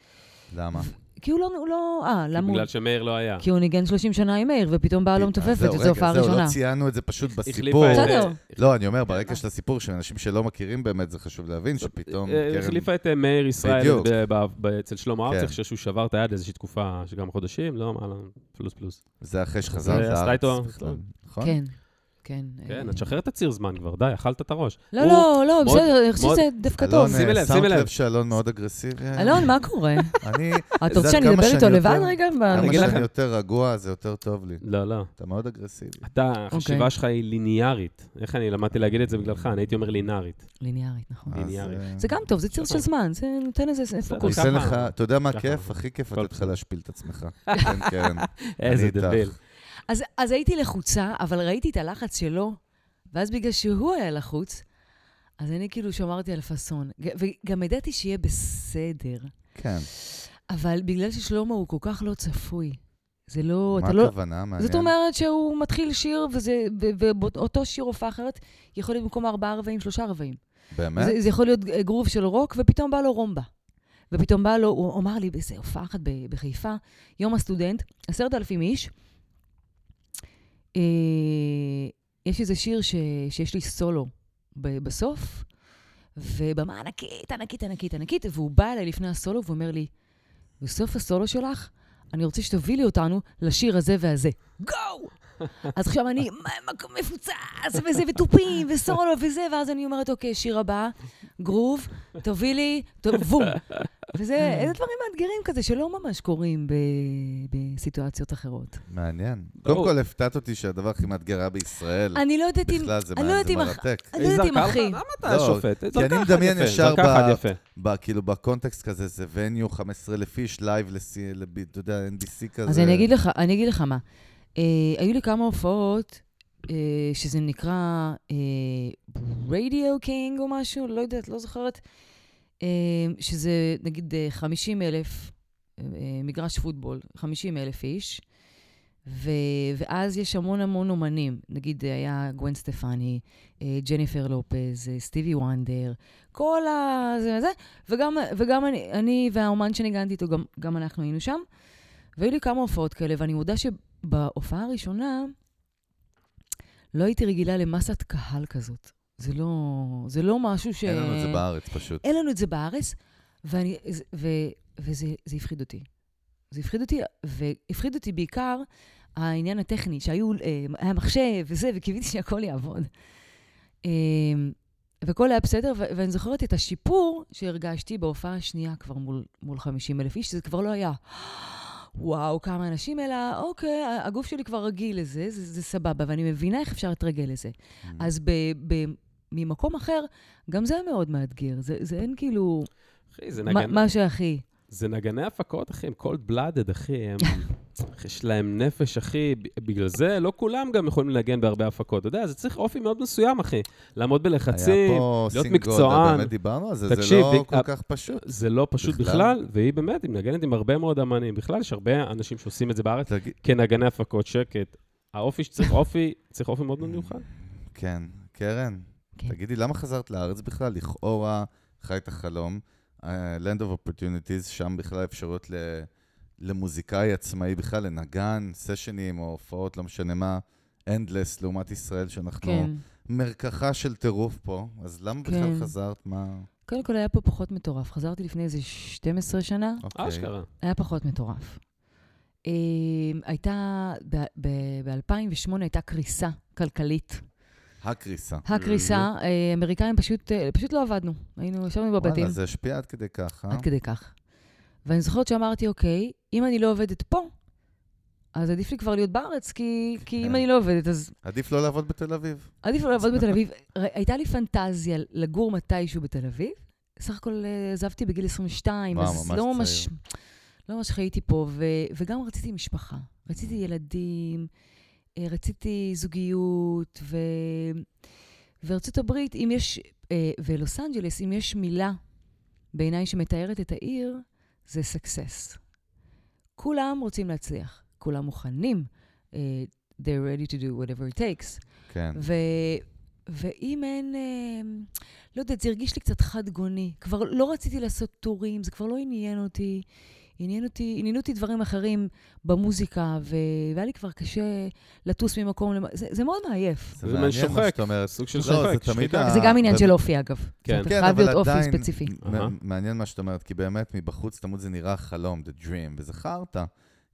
למה? כי הוא לא... הוא לא אה, למה הוא... בגלל שמאיר לא היה. כי הוא ניגן 30 שנה עם מאיר, ופתאום באה לו אז מתופפת, זהו, וזו הופעה זהו, ראשונה. לא ציינו את זה פשוט בסיפור. בסדר. לא, אני אומר, ברקע של הסיפור, שאנשים שלא מכירים באמת, זה חשוב להבין שפתאום אה. החליפה את אה, מאיר ישראל אצל שלמה כן. אחרי שהוא שבר את היד איזושהי תקופה של כמה חודשים, לא, מה, לא, פלוס פלוס. זה אחרי עשתה לארץ. נכון? כן, כן. כן, אה, את שחררת ציר זמן כבר, די, אכלת את הראש. לא, לא, לא, בסדר, אני חושבת מאוד- שזה דווקא אלון, טוב. שימי לב, אה, שימי שמת לב. לב שאלון מאוד אגרסיבי? אלון, מה קורה? אני... אתה זה רוצה שאני אדבר איתו לבד יותר- רגע? כמה שאני יותר רגוע, זה יותר טוב לי. לא, לא. אתה מאוד אגרסיבי. אתה, החשיבה אוקיי. שלך היא ליניארית. איך אני למדתי להגיד את זה בגללך? אני הייתי אומר לינארית. ליניארית, נכון. אז, ליניארי. אה, זה גם טוב, זה ציר של זמן, זה נותן איזה. פוקוס. אתה יודע מה. כיף? הכי כיף הכל לתת לך. להשפיל את עצמך. כן, כן. איזה. דביל. אז אז הייתי לחוצה, אבל ראיתי את הלחץ שלו, ואז בגלל שהוא היה לחוץ, אז אני כאילו שמרתי על פאסון. וגם ידעתי שיהיה בסדר, כן. אבל בגלל ששלמה הוא כל כך לא צפוי, זה לא... מה לא... הכוונה? מעניין. זאת אומרת שהוא מתחיל שיר, וזה- ו- ובאותו שיר הופעה אחרת, יכול להיות במקום ארבעה רבעים, שלושה רבעים. באמת? זה, זה יכול להיות גרוב של רוק, ופתאום בא לו רומבה. ופתאום בא לו, הוא אמר לי באיזה הופעה אחת בחיפה, יום הסטודנט, עשרת אלפים איש. אה, יש איזה שיר ש, שיש לי סולו ב, בסוף, ובמה ענקית, ענקית, ענקית, ענקית, והוא בא אליי לפני הסולו ואומר לי, בסוף הסולו שלך, אני רוצה שתובילי אותנו לשיר הזה והזה. גו! אז עכשיו אני מפוצץ, וזה, ותופים, וסולו, וזה, ואז אני אומרת, אוקיי, שיר הבא, גרוב, תובילי, טוב, בום. וזה אלה דברים מאתגרים כזה, שלא ממש קורים ב, בסיטואציות אחרות. מעניין. קודם כל, הפתעת אותי שהדבר הכי מאתגר היה בישראל. אני לא יודעת אם... בכלל, זה לא מרתק. אני לא יודעת אם? אחי. למה אתה לא, שופט? כי אני מדמיין ישר כאילו בקונטקסט כזה, זה venue, 15 אלף איש, live, אתה יודע, NBC כזה. אז אני אגיד לך, אני אגיד לך מה. אה, היו לי כמה הופעות אה, שזה נקרא radio king או משהו, לא יודעת, לא זוכרת, אה, שזה נגיד אה, 50 אלף, אה, מגרש פוטבול, 50 אלף איש, ו, ואז יש המון המון אומנים, נגיד אה, היה גווין סטפני, אה, ג'ניפר לופז, אה, סטיבי וונדר, כל ה... זה וזה, וגם, וגם אני, אני והאומן שניגנתי איתו, גם, גם אנחנו היינו שם. והיו לי כמה הופעות כאלה, ואני מודה שבהופעה הראשונה לא הייתי רגילה למסת קהל כזאת. זה לא, זה לא משהו ש... אין לנו את זה בארץ פשוט. אין לנו את זה בארץ, ואני, זה- ו, וזה זה הפחיד אותי. זה הפחיד אותי, והפחיד אותי בעיקר העניין הטכני, שהיו, אה, היה מחשב וזה, וקיוויתי שהכל יעבוד. אה, והכל היה בסדר, ו- ואני זוכרת את השיפור שהרגשתי בהופעה השנייה כבר מול, מול 50 אלף איש, שזה כבר לא היה, וואו, כמה אנשים, אלא אוקיי, הגוף שלי כבר רגיל לזה, זה, זה סבבה, ואני מבינה איך אפשר להתרגל לזה. Mm. אז ב, ב, ממקום אחר, גם זה מאוד מאתגר. זה, זה אין כאילו אחי, זה מה, נגן... מה שהכי. זה נגני הפקות, אחי, הם cold blooded, אחי, הם... יש להם נפש, אחי. ב- בגלל זה לא כולם גם יכולים לנגן בהרבה הפקות. אתה יודע, זה צריך אופי מאוד מסוים, אחי. לעמוד בלחצים, היה פה להיות סינגולדה, מקצוען. באמת דיברנו על זה, זה תקשיב, לא דיק- כל כך פשוט. זה לא פשוט בכלל. בכלל, והיא באמת, היא מנגנת עם הרבה מאוד אמנים. בכלל, יש הרבה אנשים שעושים את זה בארץ תגיד- כנגני הפקות, שקט. האופי שצריך אופי, צריך אופי מאוד מאוד מיוחד. כן, קרן, כן. תגידי, למה חזרת לארץ בכלל? לכאורה חי את החלום. Land of Opportunities, שם בכלל אפשרות ל... למוזיקאי עצמאי בכלל, לנגן, סשנים או הופעות, לא משנה מה, אנדלס לעומת ישראל, שאנחנו כן. מרקחה של טירוף פה, אז למה בכלל כן. חזרת? מה... קודם כל היה פה פחות מטורף. חזרתי לפני איזה 12 שנה, אוקיי. אשכרה. היה פחות מטורף. אה, הייתה, ב-2008 הייתה קריסה כלכלית. הקריסה. הקריסה, אה, אמריקאים פשוט, אה, פשוט לא עבדנו. היינו, ישבנו בבתים. וואלה, זה השפיע עד כדי כך, אה? עד כדי כך. ואני זוכרת שאמרתי, אוקיי, אם אני לא עובדת פה, אז עדיף לי כבר להיות בארץ, כי, כי אם כן. אני לא עובדת, אז עדיף לא לעבוד בתל אביב. עדיף לא לעבוד בתל אביב. הייתה לי פנטזיה לגור מתישהו בתל אביב. סך הכל אה, עזבתי בגיל 22, וואו, אז ממש לא ממש. לא ממש חייתי פה, ו, וגם רציתי משפחה. רציתי ילדים, רציתי זוגיות, ו, וארצות הברית, אם יש, אה, ולוס אנג'לס, אם יש מילה בעיניי שמתארת את העיר, זה success. כולם רוצים להצליח, כולם מוכנים. אה, they're ready to do whatever it takes. כן. ו... ואם אין, אה, לא יודעת, זה הרגיש לי קצת חד גוני. כבר לא רציתי לעשות טורים, זה כבר לא עניין אותי. עניין אותי, עניינו אותי דברים אחרים במוזיקה, ו... והיה לי כבר קשה לטוס ממקום למקום. זה, זה מאוד מעייף. זה זה מעניין מה שוחק. שאת אומרת. סוג של לא, שוחק, זה תמיד. ה- זה גם עניין ו- של אופי, אגב. כן. כן, חייב אבל להיות אופי עדיין, ספציפי. אהה. מעניין מה שאת אומרת, כי באמת מבחוץ תמיד זה נראה חלום, the dream, וזה חרטא.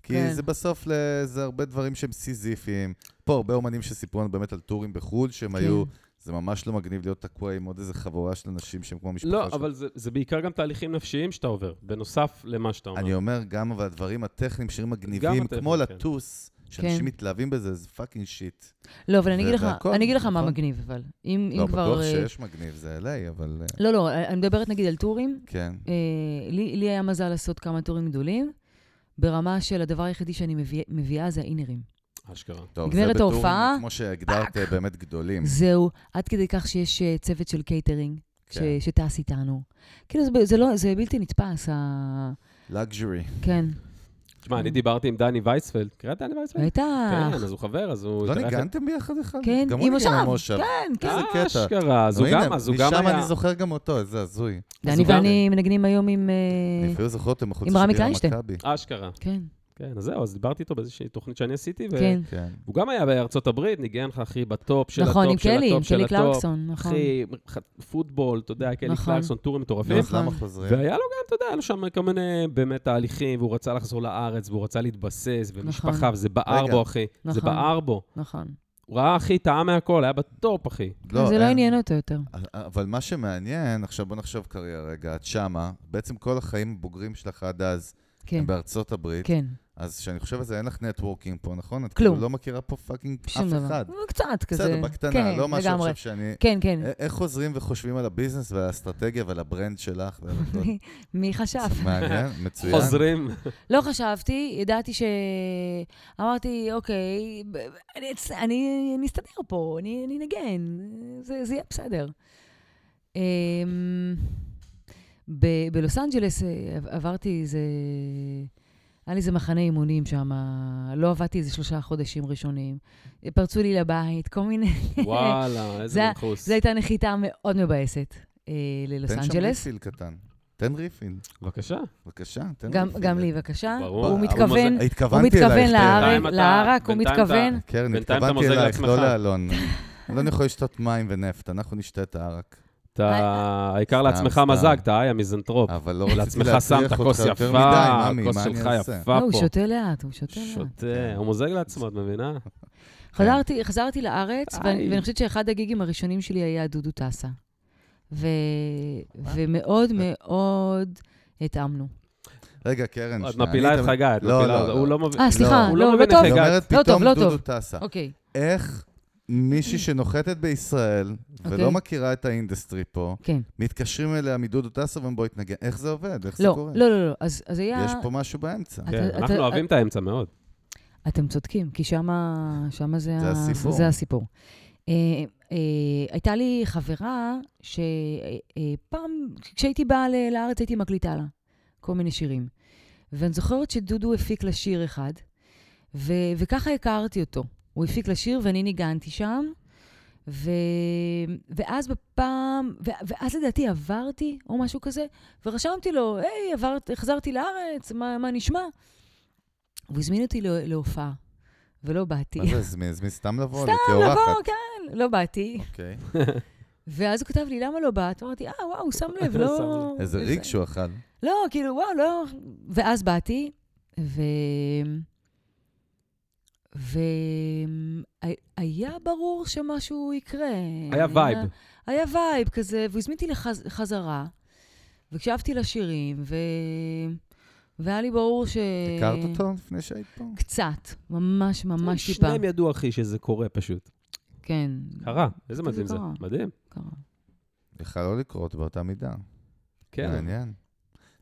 כי כן. זה בסוף, ל- זה הרבה דברים שהם סיזיפיים. פה הרבה אומנים שסיפרו לנו באמת על טורים בחו"ל, שהם כן. היו, זה ממש לא מגניב להיות תקוע עם עוד איזה חבורה של אנשים שהם כמו משפחה לא, שלך. אבל זה, זה בעיקר גם תהליכים נפשיים שאתה עובר, בנוסף למה שאתה אומר. אני אומר, גם אבל הדברים הטכניים, גם מגניבים, הטכני, כמו כן. לטוס, שאנשים כן. מתלהבים בזה, זה fucking shit. לא, אבל אני אגיד לך, והכל, אני אגיד לך מה נכון. מגניב, אבל. אם, לא, אם כבר... בטוח אה, שיש מגניב, זה LA, אבל... אה, לא, לא, אני מדברת נגיד על טורים. כן. אה, לי, לי היה מזל לעשות כמה טורים גדולים, ברמה של הדבר היחידי שאני מביא, מביאה זה ה in-ears. אשכרה. טוב, זה ההופעה, כמו שהגדרת, אה, באמת גדולים. זהו, עד כדי כך שיש אה, צוות של קייטרינג. ש- כן. שטס איתנו. כאילו, זה, לא, זה בלתי נתפס, ה... לג'רי. כן. תשמע, אני דיברתי עם דני וייספלד. קראת דני וייספלד? בטח. כן, אז הוא חבר, אז הוא... לא ניגנתם ביחד אחד? כן, גם הוא עם ניגן מושב. כן, כן. איזה קטע. אשכרה, אז הוא גם, אז הוא גם משם היה... אני זוכר גם אותו, איזה הזוי. דני ואני מנגנים היום עם... אה, אני אפילו זוכר אותו מחוץ קליינשטיין. המכבי. אשכרה. כן, כן, אז זהו, אז דיברתי איתו באיזושהי תוכנית שאני עשיתי, כן. כן. הוא גם היה בארצות הברית, ניגן לך, אחי, בטופ של נכון, עם הטופ של קלי, עם הטופ של קלי הטופ. קלרקסון, נכון. אחי, ח- פוטבול, אתה יודע, קלי נכון. קלרקסון, טורים מטורפים. למה נכון. חוזרים? והיה לו גם, אתה יודע, היה לו שם כל מיני באמת תהליכים, והוא רצה לחזור לארץ, והוא רצה להתבסס, ומשפחה, נכון. וזה בער. בו, אחי. זה נכון. בער בו. נכון. הוא ראה, אחי, טעה מהכל, היה ב top, אחי. זה לא אין. עניין אותו יותר. אבל מה שמעניין, עכשיו בוא נחשוב קריירה רגע, את שמה, בעצם כל החיים הבוגרים שלך עד אז כן, הם בארצות הברית, כן. אז כשאני חושב על זה, אין לך networking פה, נכון? את כלום. כאילו לא מכירה פה fucking אף דבר. אחד. קצת כזה. בסדר, בקטנה, כן, לא משהו לגמרי. עכשיו שאני... כן, כן. איך חוזרים וחושבים על ה business ועל האסטרטגיה ועל ה brand שלך ועל? מי- מי חשב? מעניין, מצוין. חוזרים. לא חשבתי, ידעתי ש... אמרתי, אוקיי, אני, אצ- אני, אני אסתדר פה, אני, אני אנגן, זה, זה יהיה בסדר. אמ, ב- בלוס אנג'לס אה, עב- עברתי איזה... היה לי איזה מחנה אימונים שם, לא עבדתי איזה שלושה חודשים ראשונים. פרצו לי לבית, כל מיני... וואלה, איזה זה- מנחוס. זו הייתה נחיתה מאוד מבאסת אה, ללוס תן שם אנג'לס. ריפיל קטן. תן ריפיל, בבקשה. בבקשה, תן גם, ריפיל. גם לי, בבקשה. ברור. הוא מתכוון, מוזג- הוא מתכוון לערק, הוא מתכוון. קרן, אתה התכוונתי אלייך. לא לאלון. אלון יכול לשתות מים ונפט, אנחנו נשתה את הערק. אתה, העיקר סתם, לעצמך. מזגת, אה, יא מיזנטרופ. אבל לא רציתי שמת אותך יותר מדי, הכוס מה אני שלך אעשה? יפה לא, הוא. שותה לאט, הוא שותה לאט. שותה, הוא מוזג לעצמו, את מבינה? חזרתי, חזרתי לארץ. ואני ואני חושבת שאחד הגיגים הראשונים שלי היה דודו טסה. ו... ומאוד מאוד התאמנו. רגע, קרן, את שנייה, מפילה את חגי, את לא, מפילה, לא, הוא לא. לא מבין. אה, סליחה, הוא לא, לא לא טוב. היא. אומרת לא פתאום לא דודו. טסה. אוקיי. איך מישהי שנוחתת בישראל ולא אוקיי. מכירה את ה industry פה, כן. מתקשרים אליה מדודו טסה ואומרים בואי תנגן, איך זה עובד? איך זה לא, קורה? לא, לא, לא. אז אז היה... יש פה משהו באמצע. אתה- כן, אתה- אנחנו אוהבים את האמצע מאוד. אתם צודקים, כי שמה, שמה זה, זה ה- הסיפור. זה הסיפור. אה, אה, הייתה לי חברה שפעם, כשהייתי באה ל- לארץ, הייתי מקליטה לה כל מיני שירים. ואני זוכרת שדודו הפיק לה שיר אחד, ו- וככה הכרתי אותו. הוא הפיק לה שיר ואני ניגנתי שם, ו- ואז בפעם, ו- ואז לדעתי עברתי או משהו כזה, ורשמתי לו, היי, עברת, חזרתי לארץ, מה, מה נשמע? והוא הזמין אותי לה- להופעה, ולא באתי. מה זה הזמין? הזמין סתם לבוא? סתם. לבוא, כן, לא באתי. אוקיי. ואז הוא כתב לי, למה לא באת? אמרתי, אה, וואו, הוא שם לב, לא... איזה reach שהוא אכל. לא, כאילו, וואו, לא... ואז באתי, ו... והיה ברור שמשהו יקרה. היה vibe. היה vibe כזה, והוא הזמין אותי לחזרה, והקשבתי לשירים, ו... והיה לי ברור ש... הכרת אותו לפני שהיית פה? קצת, ממש ממש טיפה. שניהם ידעו, אחי, שזה קורה פשוט. כן. קרה, איזה זה מדהים זה. קרה. מדהים. קרה. יכל לא לקרות באותה מידה. כן. מעניין.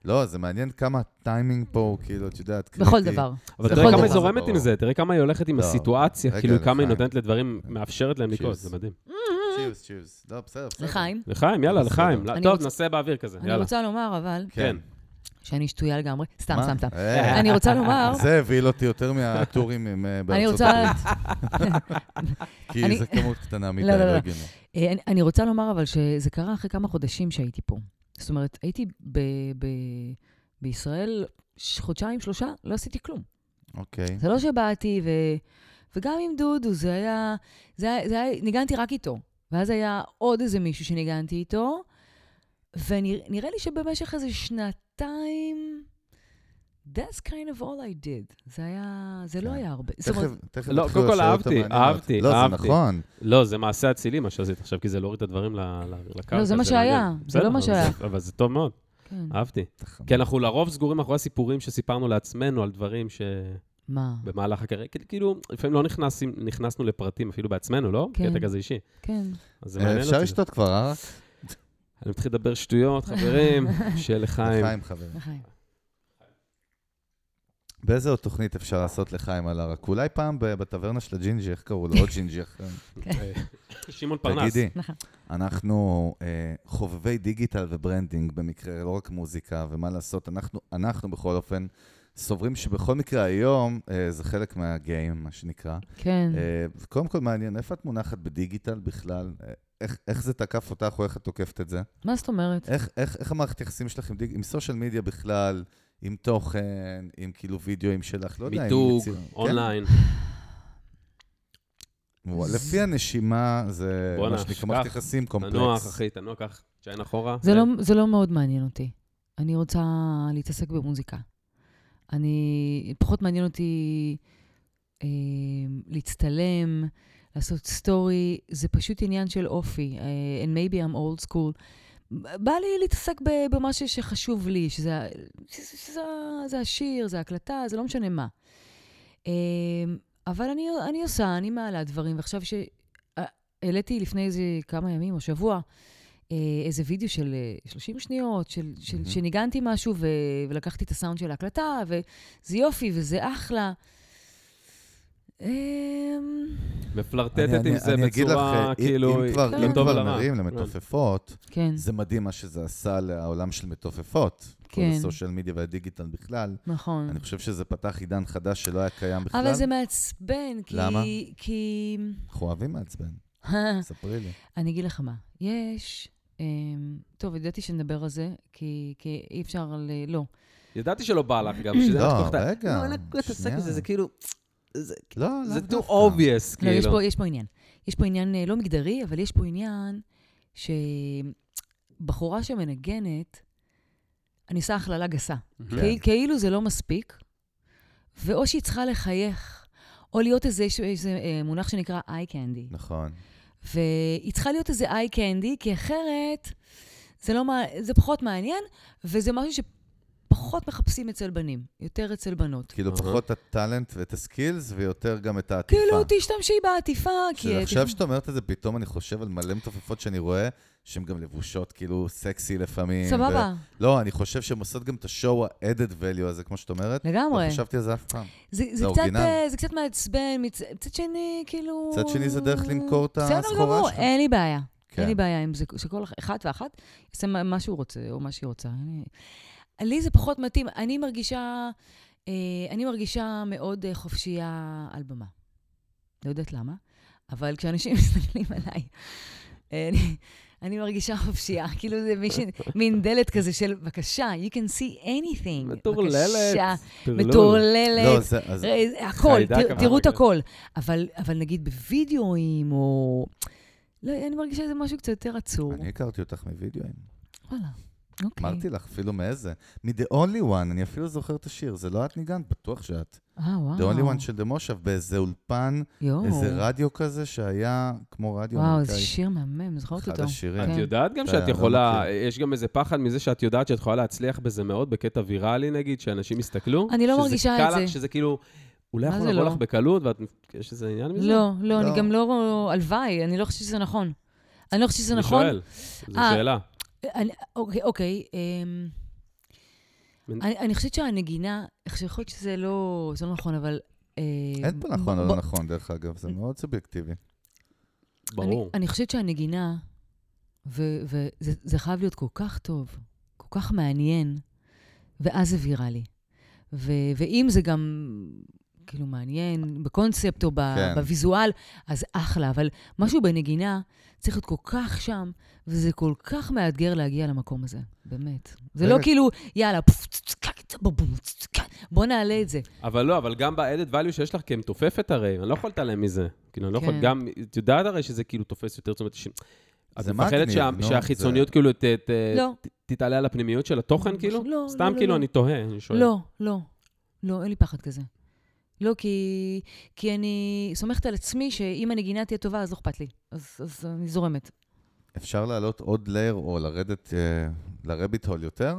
לא, זה מעניין כמה הטיימינג פה הוא כאילו, את יודעת, קריטי. בכל דבר. אבל תראה כמה. היא זורמת. עם זה, תראה כמה היא הולכת עם לא, הסיטואציה, כאילו כמה היא. נותנת לדברים, מאפשרת להם לקרות. זה מדהים. צ'ירס, צ'ירס. לא, בסדר, בסדר. לחיים. לחיים, יאללה. לחיים. אני טוב, נעשה באוויר כזה, אני יאללה. רוצה לומר, אבל, כן. שאני שטויה לגמרי. סתם? סתם, סתם. אה, אני רוצה לומר, זה הבהיל אותי יותר מהטורים אה, אני בארצות רוצה... הברית. כי אני- זו כמות קטנה מדי, לא, לא, לא לא. הגיוני. אה, אני, אני רוצה לומר אבל שזה קרה אחרי כמה חודשים שהייתי פה. זאת אומרת, הייתי ב, ב, בישראל חודשיים, שלושה, לא עשיתי כלום. אוקיי. זה לא שבאתי, ו, וגם עם דודו, זה היה, זה היה, זה היה, ניגנתי רק איתו. ואז היה עוד איזה מישהו שניגנתי איתו, ונראה לי שבמשך איזה שנתיים, that's kind of all I did. זה היה, זה לא כן. היה הרבה. זאת אומרת, תכף, תכף לא, קודם כל לשאלות אהבתי, המעניינות. אהבתי, לא, זה אהבתי. נכון. לא, זה מעשה אצילי מה שעשית עכשיו, כי זה להוריד את הדברים לקרקע. לא, זה מה. שהיה, זה לא מה שהיה. אבל זה טוב מאוד, כן. אהבתי. תחמם. כי אנחנו לרוב סגורים מאחורי הסיפורים שסיפרנו לעצמנו על דברים מה? שבמהלך הקריירה, כאילו, לפעמים לא נכנסים- נכנסנו לפרטים אפילו בעצמנו, לא? כן. קטע כזה אישי. כן. אז זה אה, מעניין אפשר אותי. לשתות כבר, אה? אני מתחיל לדבר שטויות, חברים, שיהיה לחיים. לחיים, חברים. לחיים. באיזה עוד תוכנית אפשר לעשות לחיים ערק? אולי פעם ב- בטברנה של הג'ינג'י, איך קראו לו? עוד ג'ינג'י אחר. אה, שמעון פרנס. תגידי, נכון. אנחנו אה, חובבי digital ו branding במקרה, לא רק מוזיקה, ומה לעשות, אנחנו, אנחנו בכל אופן סוברים שבכל מקרה היום אה, זה חלק מה game, מה שנקרא. כן. אה, קודם כל מעניין, איפה את מונחת ב digital בכלל? איך, איך זה תקף אותך או איך את תוקפת את זה? מה זאת אומרת? איך, איך, איך המערכת יחסים שלך עם, דיג... עם סושיאל מדיה בכלל, עם תוכן, עם כאילו וידאוים שלך, לא יודע, עם מיתוג, אונליין. כן? וואו, לפי הנשימה זה מה שנקרא. מערכת יחסים קומפלקס. תנוח, אחי, תנוח, קח צ'יין אחורה. זה לא, זה לא מאוד מעניין אותי. אני רוצה להתעסק במוזיקה. אני, פחות מעניין אותי אה, להצטלם, לעשות סטורי, זה פשוט עניין של אופי. אה, and maybe I'm old school. בא לי להתעסק במה שחשוב לי, שזה, שזה, שזה, זה השיר, זה ההקלטה, זה לא משנה מה. אה, אבל אני, אני עושה, אני מעלה דברים, ועכשיו שהעליתי לפני איזה כמה ימים או שבוע, אה, איזה וידאו של אה, 30 שניות, של, של, מהמם. שניגנתי משהו ו, ולקחתי את הסאונד של ההקלטה, וזה יופי וזה אחלה. אמ, מפלרטטת עם זה אני אגיד לך, בצורה, כאילו, אם כבר, אם לטוב כבר ולרע. נרים למתופפות, כן, זה מדהים מה שזה עשה לעולם של מתופפות. כל כן. הסושיאל מדיה והדיגיטל בכלל. נכון. אני חושב שזה פתח עידן חדש שלא היה קיים בכלל. אבל זה מעצבן, כי... למה? כי... אנחנו אוהבים מעצבן, ספרי לי. אני אגיד לך מה, יש... אמ, טוב, ידעתי שנדבר על זה, כי, כי אי אפשר ל... לא. ידעתי שלא בא לך גם, שזה... לא, כל רגע, לא, אין לך להתעסק שנייה. בזה, זה כאילו... זה לא, זה too דווקא. obvious, לא, יש כאילו. פה, יש פה עניין. יש פה עניין אה, לא מגדרי, אבל יש פה עניין שבחורה שמנגנת, אני עושה הכללה גסה. כן. כאילו- כאילו זה לא מספיק, ואו שהיא צריכה לחייך, או להיות איזה, איזה, איזה אה, מונח שנקרא איי קנדי. נכון. והיא צריכה להיות איזה איי קנדי, כי אחרת זה, לא, זה פחות מעניין, וזה משהו שפחות מחפשים אצל בנים, יותר אצל בנות. כאילו. פחות את הטאלנט ואת הסקילס, ויותר גם את העטיפה. כאילו, תשתמשי בעטיפה, כי... עכשיו שאתה אומרת את זה, פתאום אני חושב על מלא מתופפות שאני רואה, שהן גם לבושות כאילו סקסי לפעמים. סבבה, ו... לא, אני חושב שהן עושות גם את השואו ה-added value הזה, כמו שאת אומרת. לגמרי. לא חשבתי על זה אף פעם. זה, זה זה, קצת, אורגינל. אה, זה קצת מעצבן, מצ... מצד שני, כאילו... מצד שני, זה דרך למכור את בסדר הסחורה גמור, שלך. אין לי בעיה. כן. אין לי בעיה עם זה, שכל אחד ואחת יעשה מה- מה שהוא רוצה, או מה שהיא רוצה. לי זה פחות מתאים. אני מרגישה, אה, אני מרגישה מאוד אה, חופשייה על במה. לא יודעת למה, אבל כשאנשים מסתכלים עליי, אה, אני, אני מרגישה חופשייה, כאילו זה מישהו- מין דלת כזה של, בבקשה, you can see anything. מטורללת. בבקשה. מטורללת. לא, זה... אז- הכל, תר- תראו את. הכל. אבל אבל נגיד בווידאוים, או... לא, אני מרגישה שזה משהו קצת יותר עצור. אני הכרתי אותך מווידאוים. וואלה, אוקיי. אמרתי לך, אפילו מאיזה. מ-The Only One, אני אפילו זוכר את השיר. זה לא את ניגנת? בטוח שאת. אה, וואו. The Only One של דמושב, באיזה אולפן, יואו. איזה רדיו כזה שהיה כמו רדיו וואו. איזה שיר מהמם, זוכרת אחד אותו. השירים. את כן. יודעת גם שאת לא יכולה. יש גם איזה פחד מזה שאת יודעת שאת יכולה להצליח בזה מאוד בקטע ויראלי נגיד, שאנשים יסתכלו? אני לא מרגישה את זה. שזה כאילו, אולי יכול זה לבוא לא? לך בקלות, ויש איזה עניין מזה? לא, לא, אני לא. גם לא... הלוואי, אני לא חושבת שזה נכון. אני לא חושבת שזה אני נכון. שואל, זו אה, שאלה. אני- אוקיי, אוקיי. אמ, אני אני חושבת שהנגינה, איך שיכול להיות שזה לא זה לא נכון, אבל... אה, אין פה נכון או לא נכון, דרך אגב, זה מאוד סובייקטיבי. ברור. אני, אני חושבת שהנגינה, וזה זה חייב להיות כל כך טוב, כל כך מעניין, ואז זה ויראלי. ו, ואם זה גם כאילו מעניין בקונספט או ב, כן. בוויזואל, אז אחלה, אבל משהו בנגינה צריך להיות כל כך שם, וזה כל כך מאתגר להגיע למקום הזה, באמת. זה. לא כאילו, יאללה, בוא נעלה את זה. אבל לא, אבל גם ב-added value שיש לך כמתופפת הרי, אני לא יכול להתעלם מזה. כאילו, אני לא יכול, כן. גם, את יודעת הרי שזה כאילו תופס יותר תשומת. את זה מפחדת שה- נו, שהחיצוניות כאילו ת- ת- לא. ת- תתעלה על הפנימיות של התוכן, לא, כאילו? לא, סתם לא, כאילו, לא. אני תוהה, אני שואל. לא, לא, לא, אין לי פחד כזה. לא, כי, כי אני סומכת על עצמי שאם הנגינה תהיה טובה, אז לא אכפת לי. אז, אז אני זורמת. אפשר להעלות עוד layer או לרדת אה, ל rabbit hole יותר?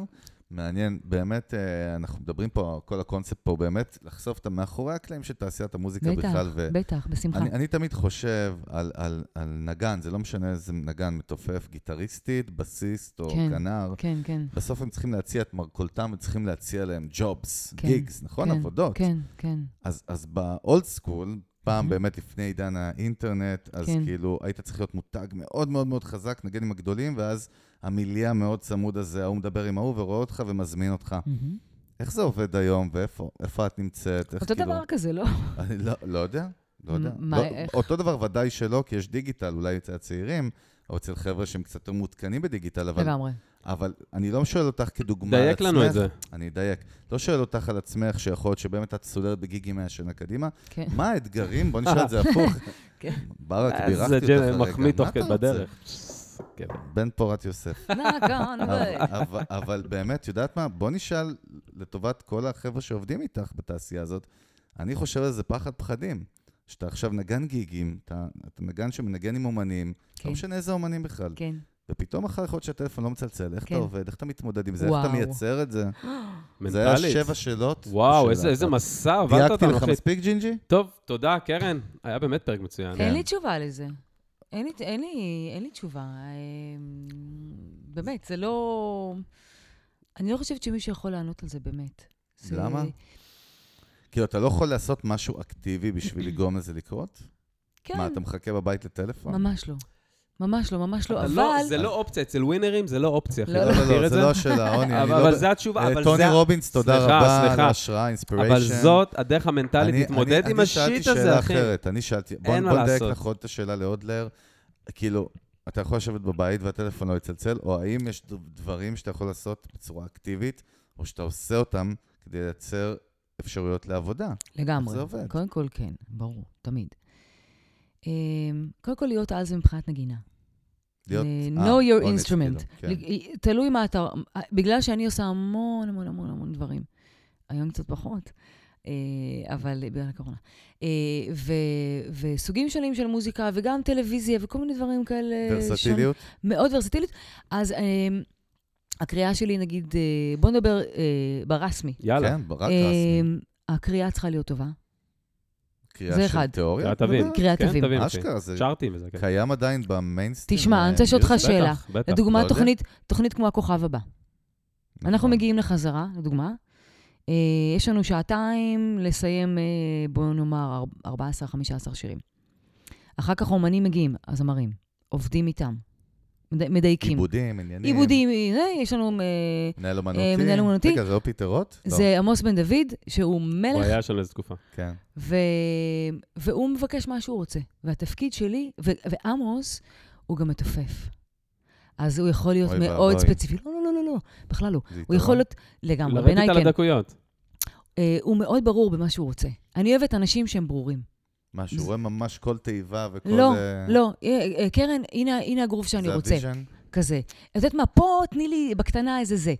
מעניין, באמת, אה, אנחנו מדברים פה, כל הקונספט פה באמת לחשוף את המאחורי הקלעים של תעשיית המוזיקה בטח, בכלל. ו- בטח, בשמחה. אני, אני תמיד חושב על, על, על נגן, זה לא משנה איזה נגן מתופף, גיטריסטית, בסיסט או כן. כנר. כן, כן. בסוף הם צריכים להציע את מרכולתם וצריכים להציע להם ג'ובס, כן, gigs, נכון? כן, עבודות. כן, כן. אז, אז ב old school, פעם mhm. באמת לפני עידן האינטרנט, אז כן. כאילו היית צריך להיות מותג מאוד מאוד מאוד חזק, נגן עם הגדולים, ואז המיליה המאוד צמוד הזה, ההוא מדבר עם ההוא ורואה אותך ומזמין אותך. איך זה עובד היום, ואיפה איפה את נמצאת? אותו כאילו... דבר כזה, לא? אני לא, לא יודע, לא יודע. מה, לא, איך? אותו דבר ודאי שלא, כי יש דיגיטל, אולי אצל הצעירים, או אצל חבר'ה שהם קצת יותר מעודכנים בדיגיטל, אבל, לגמרי. אבל אני לא שואל אותך כדוגמה על דייק לנו את זה. אני אדייק. לא שואל אותך על עצמך, שיכול להיות שבאמת את סולרת בגיגים מהשנה קדימה. כן. מה האתגרים? בוא נשאל את זה הפוך. כן. ברק, בירכתי זה אותך ג'ן- הרגע. מחמיא תוך כדי רוצה? בדרך. כן. בן פורת יוסף. נגן, אבל- באמת, יודעת מה? בוא נשאל לטובת כל החבר'ה שעובדים איתך בתעשייה הזאת, אני חושב על זה פחד פחדים. שאתה עכשיו נגן גיגים, אתה, אתה נגן שמנגן עם אומנים, כן. לא משנה איזה אומנים בכלל, כן. ופתאום אחר יכול להיות שהטלפון לא מצלצל, איך כן. אתה עובד, איך אתה מתמודד עם זה, איך אתה. מייצר את זה. זה היה. שבע שאלות. וואו, איזה-. מסע עברת דייקתי אותנו, לך אחי. מספיק, ג'ינג'י? טוב, תודה, קרן. היה באמת פרק מצוין. כן. אין לי תשובה לזה. אין לי, אין לי, אין לי תשובה. אמ, באמת, זה לא... אני לא חושבת שמישהו יכול לענות על זה באמת. זה... למה? כאילו, אתה לא יכול לעשות משהו אקטיבי בשביל לגרום לזה לקרות? כן, מה, אתה מחכה בבית לטלפון? ממש לא. ממש לא, ממש לא. אבל אבל... לא, זה לא אופציה, אצל ווינרים זה לא אופציה, אחי. לא, לא, לא, את זה לא השאלה, עוני, אבל לא... אבל זה התשובה, אה, אבל טוני זה... רובינס, תודה רבה על. ההשראה, אינספיריישן. אבל זאת הדרך המנטלית להתמודד עם השיט אני שאלתי הזה, שאלה אחי. אחרת, אני שאלתי, בוא אין מה בוא נדייק לעשות. לך עוד את השאלה לעוד לר. כאילו, אתה יכול לשבת בבית והטלפון לא יצלצל, או האם יש דברים שאתה יכול לעשות בצורה אקטיבית, או שאתה עושה אותם כדי לייצר אפשרויות לעבודה? לגמרי. איך זה עובד? קודם כל, כן, ברור, תמיד. אמ, קודם כל, להיות על זה מבחינת נגינה. להיות... ל- אה, know your instrument. כן. תלוי מה אתה... בגלל שאני עושה המון המון המון המון דברים. היום קצת פחות, אה, אבל בגלל הקורונה. אה, ו- וסוגים שונים של מוזיקה, וגם טלוויזיה, וכל מיני דברים כאלה. ורסטיליות? מאוד ורסטילית. אז אה, הקריאה שלי, נגיד, אה, בוא נדבר אה, ברסמי. יאללה. כן, רק אה, רסמי. הקריאה צריכה להיות טובה. קריאה זה של אחד. תיאוריה? קריאת תווים. קריאת כן, תווים. אשכרה, זה שרתי וזה, כן. קיים עדיין במיינסטרים? תשמע, אני רוצה לשאול אותך? שאלה. בטח, בטח. לדוגמה, לא. תוכנית, תוכנית כמו הכוכב הבא. אנחנו נכון. מגיעים לחזרה, לדוגמה. אה, יש לנו שעתיים לסיים, אה, בואו נאמר, 14-15 שירים. אחר כך אומנים מגיעים, הזמרים, עובדים איתם, מדייקים. עיבודים, עניינים. עיבודים, אה, יש לנו, אה, מנהל אה, אומנותי. מנהל אומנותי. רגע, זה לא פיטר רוט? לא. זה עמוס בן דוד, שהוא הוא מלך, היה שם איזו תקופה. כן. ו... והוא מבקש מה שהוא רוצה. והתפקיד שלי, ו... ועמוס, הוא גם מתופף. אז הוא יכול להיות אוי מאוד ואבוי. ספציפי. לא, לא, לא, לא, לא, בכלל לא. הוא. יכול להיות לגמרי, לרדת בעיניי על כן. הדקויות. אה, הוא מאוד ברור במה שהוא רוצה. אני אוהבת אנשים שהם ברורים. מה, שהוא רואה ממש כל תיבה וכל... לא, אה, לא, אה, אה, קרן, הנה הנה הגרוף שאני זה רוצה. ה vision? כזה. את יודעת מה, פה תני לי בקטנה איזה זה.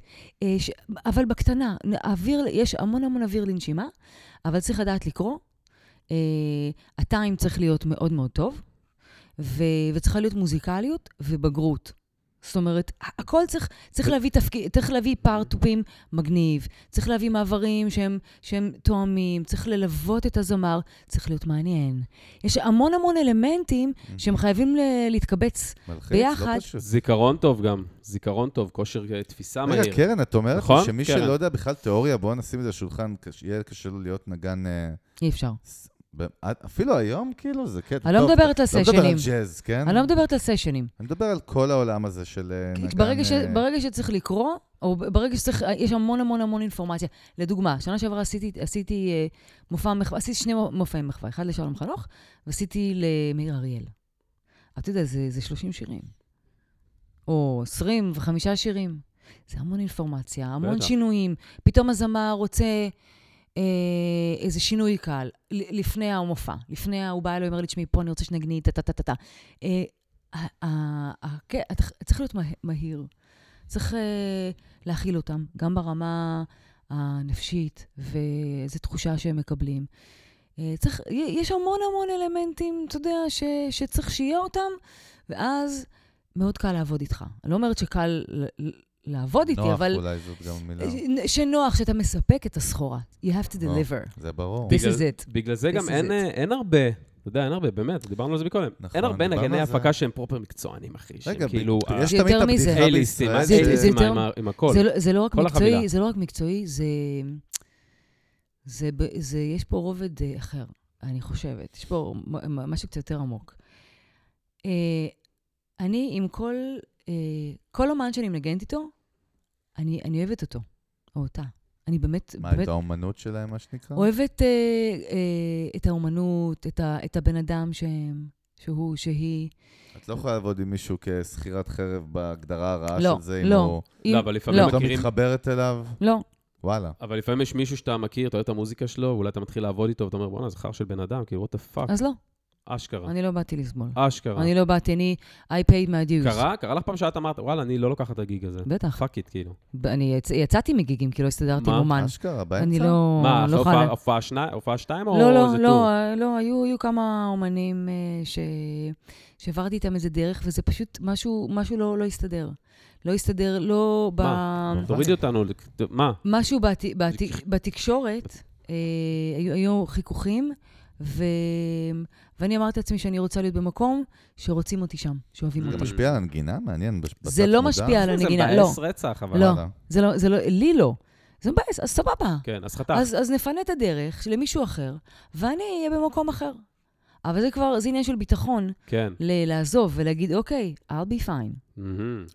ש... אבל בקטנה, אוויר, יש המון המון אוויר לנשימה, אבל צריך לדעת לקרוא. ה time צריך להיות מאוד מאוד טוב, ו... וצריכה להיות מוזיקליות ובגרות. זאת אומרת, הכל צריך, צריך להביא תפקיד, צריך להביא פארטופים מגניב, צריך להביא מעברים שהם, שהם תואמים, צריך ללוות את הזמר, צריך להיות מעניין. יש המון המון אלמנטים שהם חייבים ל- להתקבץ מלחיץ, ביחד. לא פשוט. זיכרון טוב גם, זיכרון טוב, כושר אה, תפיסה מהיר. רגע, קרן, את אומרת נכון? שמי קרן. שלא יודע בכלל תיאוריה, בואו נשים את זה על השולחן, יהיה קשה לו להיות נגן... אה, אי אפשר. אפילו היום, כאילו, זה קטע. אני לא מדברת על לא מדבר על סשנים. ג'אז, כן? אני לא מדברת על סשנים. אני מדבר על כל העולם הזה של אה, נגן... ברגע, ש, אה, ברגע שצריך לקרוא, או ברגע שצריך, יש המון המון המון אינפורמציה. לדוגמה, שנה שעברה עשיתי, עשיתי אה, מופע מחווה, עשיתי שני מופעי מחווה, אחד לשלום חנוך, ועשיתי למאיר אריאל. אתה יודע, זה, זה 30 שירים. או 25 שירים. זה המון אינפורמציה, המון בטח. שינויים. פתאום הזמר רוצה אה, איזה שינוי קל, ל- לפני המופע. לפני, ה- הוא בא אליי, אומר לי, תשמעי, פה אני רוצה שנגני, טה-טה-טה-טה. אה, כן, צריך להיות מה- מהיר. צריך אה, להכיל אותם, גם ברמה הנפשית, ואיזו תחושה שהם מקבלים. אה, צריך, יש המון המון אלמנטים, אתה יודע, ש, שצריך שיהיה אותם, ואז מאוד קל לעבוד איתך. אני לא אומרת שקל לעבוד איתי, נוח, אבל אולי זאת גם מילה. ש- שנוח, שאתה מספק את הסחורה. You have to deliver. זה ברור. This is it. בגלל זה גם אין. אה, אין הרבה, אתה יודע, אין הרבה, באמת, דיברנו על זה מקודם. נכון, אין הרבה נגני. הפקה שהם פרופר מקצוענים, אחי. שהם רגע, כאילו... יש זה תמיד את יותר מזה. הבדיחה בישראל. זה זה- זה אייליסטים יותר- עם הכל? זה, לא- זה לא רק מקצועי, החבילה. זה לא רק מקצועי, זה, זה, ב- זה, יש פה רובד אה, אחר, אני חושבת. יש פה משהו קצת יותר עמוק. אה, אני עם כל, אה, כל אומן שאני מנגנת איתו, אני, אני אוהבת אותו, או אותה. אני באמת, מה, באמת את האומנות שלהם, מה שנקרא? אוהבת אה, אה, את האומנות, את, ה, את הבן אדם שהם, שהוא, שהיא. את לא יכולה לעבוד עם מישהו כשכירת חרב בהגדרה הרעה לא, של זה, אם לא. הוא... אם- לא, אבל לפעמים לא, את לא מכירים- מתחברת אליו? לא. וואלה. אבל לפעמים יש מישהו שאתה מכיר, אתה אוהב את המוזיקה שלו, ואולי אתה מתחיל לעבוד איתו, ואתה אומר, בואנה, זה חר של בן אדם, כאילו, what the fuck, אז לא, אשכרה. אני לא באתי לסבול. אשכרה. אני לא באתי, אני, I paid my dues. קרה? קרה לך פעם שאת אמרת, וואלה, אני לא לוקחת את ה gig הזה. בטח. fuck it, כאילו. אני יצ... יצאתי מגיגים, כי לא הסתדרתי עם מה? אומן. אשכרה, באמצע? אני לא... מה, לא יכולה... הופעה שני- שתיים או לא, לא, איזה לא, tour? אה, לא, היו, היו כמה אומנים אה, ש... שעברתי איתם איזה דרך, וזה פשוט, משהו, משהו לא, לא הסתדר. לא הסתדר, לא ב... מה? תורידי אותנו, מה? משהו בת... בת... בתקשורת, אה, היו, היו חיכוכים, ו... ואני אמרתי לעצמי שאני רוצה להיות במקום שרוצים אותי שם, שאוהבים זה אותי. גם משפיע על הנגינה? מעניין. זה לא? משפיע על הנגינה, זה לא. מבאס רצח, אבל... לא. זה לא, זה לא, לי לא. זה מבאס, אז סבבה. כן, אז חתך. אז, אז נפנה את הדרך למישהו אחר, ואני אהיה במקום אחר. אבל זה כבר, זה עניין של ביטחון, כן. לעזוב ולהגיד, אוקיי, I'll be fine.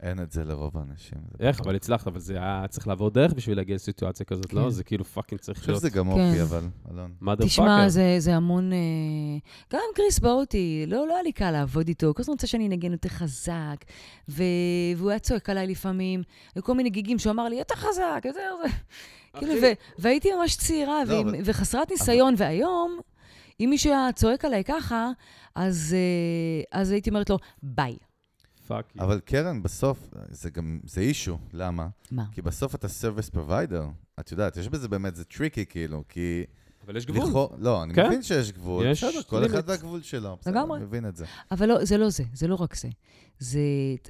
אין את זה לרוב האנשים. איך. אבל הצלחת, אבל זה היה צריך לעבור דרך בשביל להגיע לסיטואציה כזאת, לא? כן. זה כאילו fucking אני צריך חושב להיות שזה גם כן. אופי, אבל, אלון. mother תשמע, fucker. זה, זה המון... אה, גם קריס באוטי, לא, לא היה לי קל לעבוד איתו, כל הזמן רוצה שאני אנגן יותר חזק, ו... והוא היה צועק עליי לפעמים, היו כל מיני גיגים שהוא אמר לי, יותר חזק, יותר זה. כאילו, ו... והייתי ממש צעירה לא, ועם... אבל- וחסרת ניסיון, והיום, אם מישהו היה צועק עליי ככה, אז, אה, אז הייתי אומרת לו, ביי. fuck. אבל קרן, בסוף, זה גם, זה issue. למה? מה? כי בסוף אתה service provider. את יודעת, יש בזה באמת, זה tricky, כאילו, כי... אבל יש גבול. לכאורה- לא, אני כן. מבין שיש גבול. יש בסדר, כל. אחד והגבול שלו. בסדר, לגמרי. אני מבין את זה. אבל לא, זה לא זה, זה לא רק זה. זה,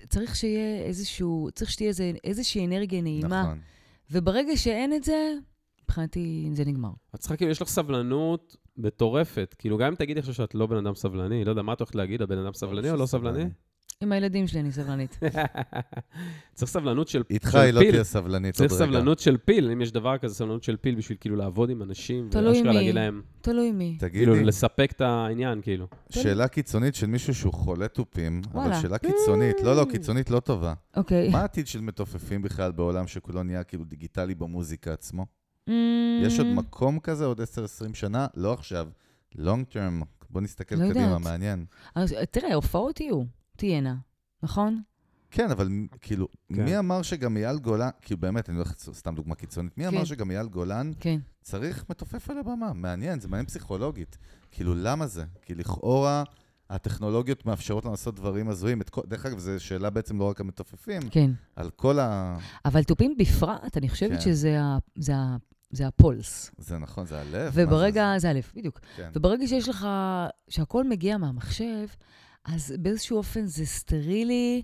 צריך שיהיה איזשהו, צריך שתהיה איזה, איזושהי אנרגיה נעימה, נכון. וברגע שאין את זה, מבחינתי זה נגמר. את צריכה, כאילו, יש לך סבלנות מטורפת. כאילו, גם אם תגידי עכשיו שאת לא בן אדם סבלני, לא יודע, מה את הולכת להגיד, הבן אדם סבלני או לא סבלני? עם הילדים שלי אני סבלנית. צריך סבלנות של איתך של היא לא פיל. תהיה סבלנית עוד צריך רגע. סבלנות של פיל, אם יש דבר כזה, סבלנות של פיל בשביל כאילו לעבוד עם אנשים, תלוי ואשכרה מי. להגיד להם, תלוי מי. כאילו תגידי, לספק את העניין, כאילו. שאלה קיצונית של מישהו שהוא חולה תופים, אבל. שאלה קיצונית, לא, לא, קיצונית לא טובה. אוקיי. מה העתיד של מתופפים בכלל בעולם שכולו נהיה כאילו דיגיטלי במוזיקה עצמו? Mm, יש עוד מקום כזה עוד 10-20 שנה? לא עכשיו. לונג טרם, בוא נסתכל לא קדימה, יודעת. מעניין. אז תראה, הופעות יהיו, תהיינה, נכון? כן, אבל כאילו, כן. מי אמר שגם אייל גולן, כאילו באמת, אני הולך סתם דוגמה קיצונית, מי אמר כן. שגם אייל גולן כן. צריך מתופף על הבמה? מעניין, זה מעניין פסיכולוגית. כאילו, למה זה? כי לכאורה הטכנולוגיות מאפשרות לנו לעשות דברים הזויים. את כל- דרך אגב, זו שאלה בעצם לא רק המתופפים, כן. על כל ה... אבל תופים בפרט, אני חושבת כן. שזה ה- זה ה- זה הפולס. זה נכון, זה הלב. וברגע, זה א', בדיוק. זה? כן. וברגע שיש לך, שהכל מגיע מהמחשב, אז באיזשהו אופן זה סטרילי,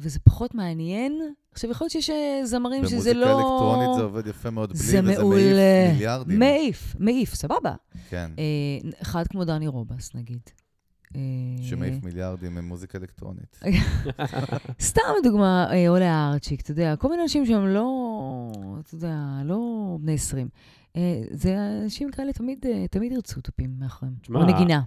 וזה פחות מעניין. עכשיו, יכול להיות שיש אה, זמרים שזה לא... במוזיקה אלקטרונית זה עובד יפה מאוד בלי, זה וזה מעיף. מיליארדים. מעיף, מעיף, סבבה. כן, אה, אחד כמו דני רובס, נגיד. אה, שמעיף מיליארדים ממוזיקה אלקטרונית. סתם דוגמה, אה, עולה הארצ'יק, אתה יודע, כל מיני אנשים שהם לא, אתה יודע, לא בני 20. אה, זה אנשים כאלה תמיד, אה, תמיד ירצו תופים מאחוריהם. תשמע, או נגינה.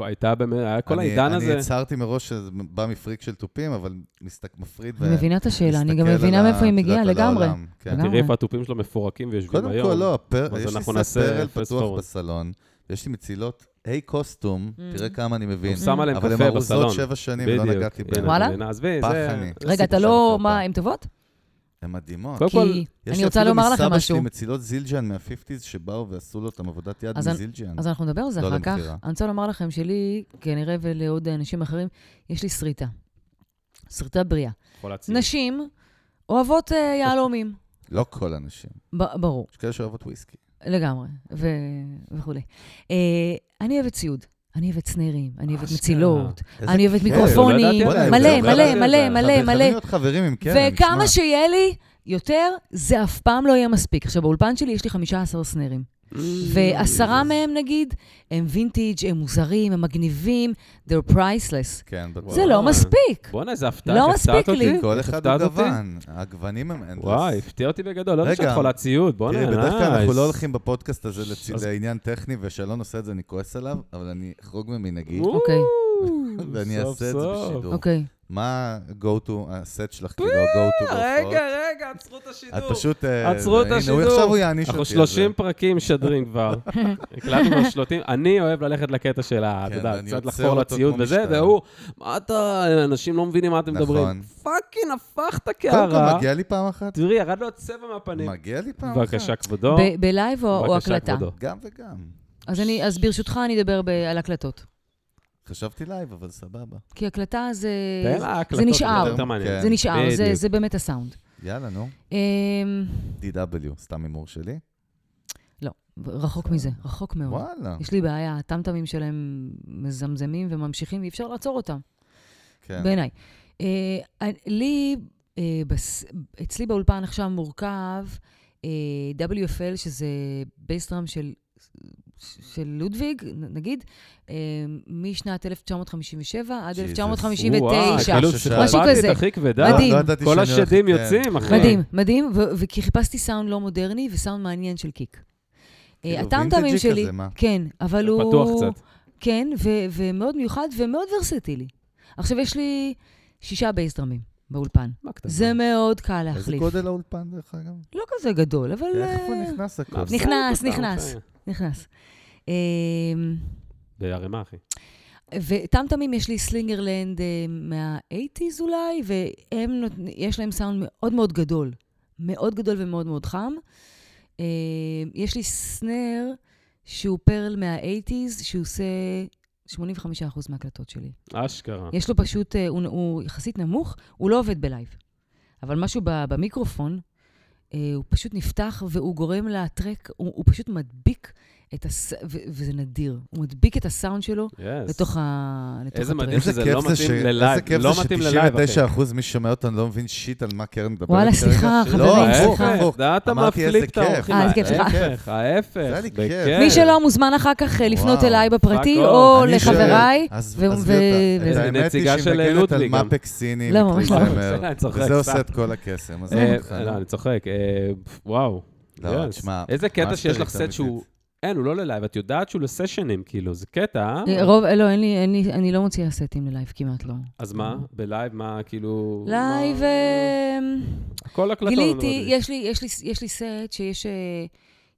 הייתה באמת, היה כל אני- העידן אני הזה. הצהרתי מראש שזה בא מפריק של תופים, אבל מסתק- מפריד אני מבינה את השאלה, אני גם מבינה מאיפה היא מגיעה, לגמרי. כן. תראי איפה התופים שלו מפורקים ויושבים קודם היום. כל, לא, יש לי אנחנו סט נעשה פרל fast פתוח. בסלון, ויש לי מצילות היי קוסטום, Mm. תראה כמה אני מבין. הוא שם עליהם אבל הן קפה ארוזות בסלון. שבע שנים, לא. נגעתי בהן. וואלה? עזבי, פח זה... אני. רגע, אתה לא... מה, הן טובות? הן מדהימות. קודם כל, יש אני לי רוצה אפילו לומר לכם מסבא משהו. שלי מצילות זילג'אן מה-50's שבאו ועשו לו אותם עבודת יד מזילג'אן. אז אנחנו נדבר על זה לא אחר כך. אני רוצה לומר לכם שלי, כנראה ולעוד אנשים אחרים, יש לי שריטה. שריטה בריאה. נשים אוהבות אה, יהלומים. לא כל הנשים. ברור, יש כאלה שאוהבות וויסקי. לגמרי, וכולי. אה, אני אוהבת ציוד. אני אוהבת סנרים, אני אוהבת. מצילות, אני אוהבת. מיקרופונים, לא זה. מלא, מלא. מלא, מלא, מלא. וכמה. שיהיה לי יותר, זה אף פעם לא יהיה מספיק. עכשיו, באולפן שלי יש לי 15 סנרים. ועשרה מהם, נגיד, הם וינטיג', הם מוזרים, הם מגניבים, they're priceless. כן, בטוח. זה לא מספיק. בואנה, איזה הפתעה, לא מספיק לי. כל אחד הוא. גוון. הגוונים הם endless. וואי, הפתיע אותי בגדול, לא יודע רגע. שאת חולה ציוד, בואנה, תראי, בדרך כלל אנחנו nice. לא הולכים בפודקאסט הזה לעניין טכני, ושאלון עושה את זה, אני כועס עליו, אבל אני אחרוג ממנהגי, אוקיי. ואני אעשה את זה. בשידור. אוקיי. מה ה-go to, הסט שלך, כאילו, ה-go to בהופעות? רגע, רגע, עצרו את השידור. את פשוט... אה, עצרו את הנה, הוא השידור. עכשיו הוא יעניש אותי. אנחנו זה. 30 פרקים משדרים כבר. הקלטנו כבר 30. אני אוהב ללכת לקטע של ה... אתה כן, יודע, קצת לחפור לציוד וזה. והוא, מה אתה, אנשים לא מבינים מה אתם מדברים. נכון. fucking הפכת קודם קערה. כל, מגיע לי פעם אחת? תראי, ירד לו הצבע מהפנים. מגיע לי פעם אחת. בבקשה, כבודו. ב live או הקלטה? גם וגם. אז אני- אז ברשותך אני אדבר על הקלטות. חשבתי live, אבל סבבה. כי הקלטה זה... הקלטות, נשאר. זה נשאר, זה-. זה באמת הסאונד. יאללה, נו. אמ, DW, סתם הימור שלי. לא, רחוק מזה, רחוק מאוד. וואלה. יש לי בעיה, הטמטמים שלהם מזמזמים וממשיכים, ואי אפשר לעצור אותם, כן. בעיניי. אה, לי, אה, אצלי באולפן עכשיו מורכב אה, WFL, שזה bass drum של... של Ludwig, נגיד, אה, משנת 1957 עד Jesus. 1959. וואי, כאילו משהו כזה. הכי כבדה. מדהים. לא ידעתי כל השדים. יוצאים, אחי. מדהים, מדהים, וכי חיפשתי סאונד לא מודרני וסאונד מעניין של kick. אה, כאילו, הטמטמים וינטג'י שלי? כן, אבל הוא... פתוח קצת. כן, ו- ומאוד מיוחד ומאוד ורסטילי. עכשיו, יש לי שישה בייס דרמים באולפן. מה קטנה? זה מאוד קל איזה להחליף. גודל האולפן, דרך אגב? לא כזה גדול, אבל איך הוא אה, נכנס מה, הכל? נכנס, נכנס. בסדר. נכנס. בערימה, אחי. וטמטמים יש לי Slingerland אה, מה-80's אולי, והם, יש להם סאונד מאוד מאוד גדול. מאוד גדול ומאוד מאוד חם. אה, יש לי snare שהוא Pearl מה-80's, שהוא עושה 85% מההקלטות שלי. אשכרה. יש לו פשוט, אה, הוא, הוא יחסית נמוך, הוא לא עובד ב live. אבל משהו ב, במיקרופון, אה, הוא פשוט נפתח והוא גורם לטרק, הוא, הוא פשוט מדביק את הס... ו, וזה נדיר. הוא מדביק את הסאונד שלו Yes. לתוך, ה... לתוך איזה מדהים. איזה שזה לא מתאים ש- ללייב, איזה כיף לא זה מתאים ללייב, אחי. ש-99% מי ששומע אותנו לא מבין שיט על מה קרן מדברת וואלה. סליחה, לא, חברים, סליחה. הפוך. אתה איזה מפליפ את. האורחים. אה, איזה כיף, סליחה. ההפך. בכיף. מי שלא מוזמן אחר כך אה, לפנות. אליי בפרטי, או לחבריי. היא נציגה שהיא של לודוויג גם. מאפק סיני, לא, ממש לא. וזה עושה. את כל הקסם. אה, לא. אני צוחק. אה, וואו. לא. תשמע, איזה קטע שיש לך סט שהוא... אין, הוא לא ל live, את יודעת שהוא לסשנים, כאילו, זה קטע, אה? רוב, לא, אין לי, אין לי, אני לא מוציאה סטים ל live, כמעט לא. אז מה? ב live, מה, כאילו... live, אה, הכל הקלטות. גיליתי, יש לי, יש לי, יש לי סט שיש, אה,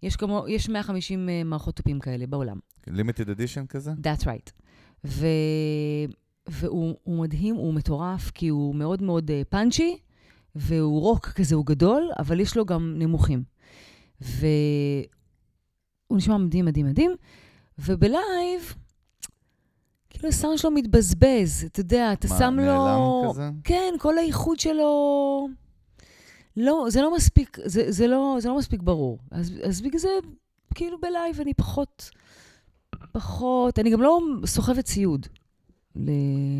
יש כמו, יש 150 אה, מערכות תופים כאלה בעולם. limited edition כזה? That's right. ו... והוא הוא מדהים, הוא מטורף, כי הוא מאוד מאוד punchy, והוא רוק כזה, הוא גדול, אבל יש לו גם נמוכים. והוא נשמע מדהים, מדהים, מדהים, וב live, כאילו הסאונד שלו מתבזבז, אתה יודע, אתה מה, שם לו... נעלם כזה? כן, כל האיחוד שלו... לא, זה לא מספיק, זה, זה, לא, זה לא מספיק ברור. אז, אז בגלל זה, כאילו ב live אני פחות, פחות, אני גם לא סוחבת ציוד. ל...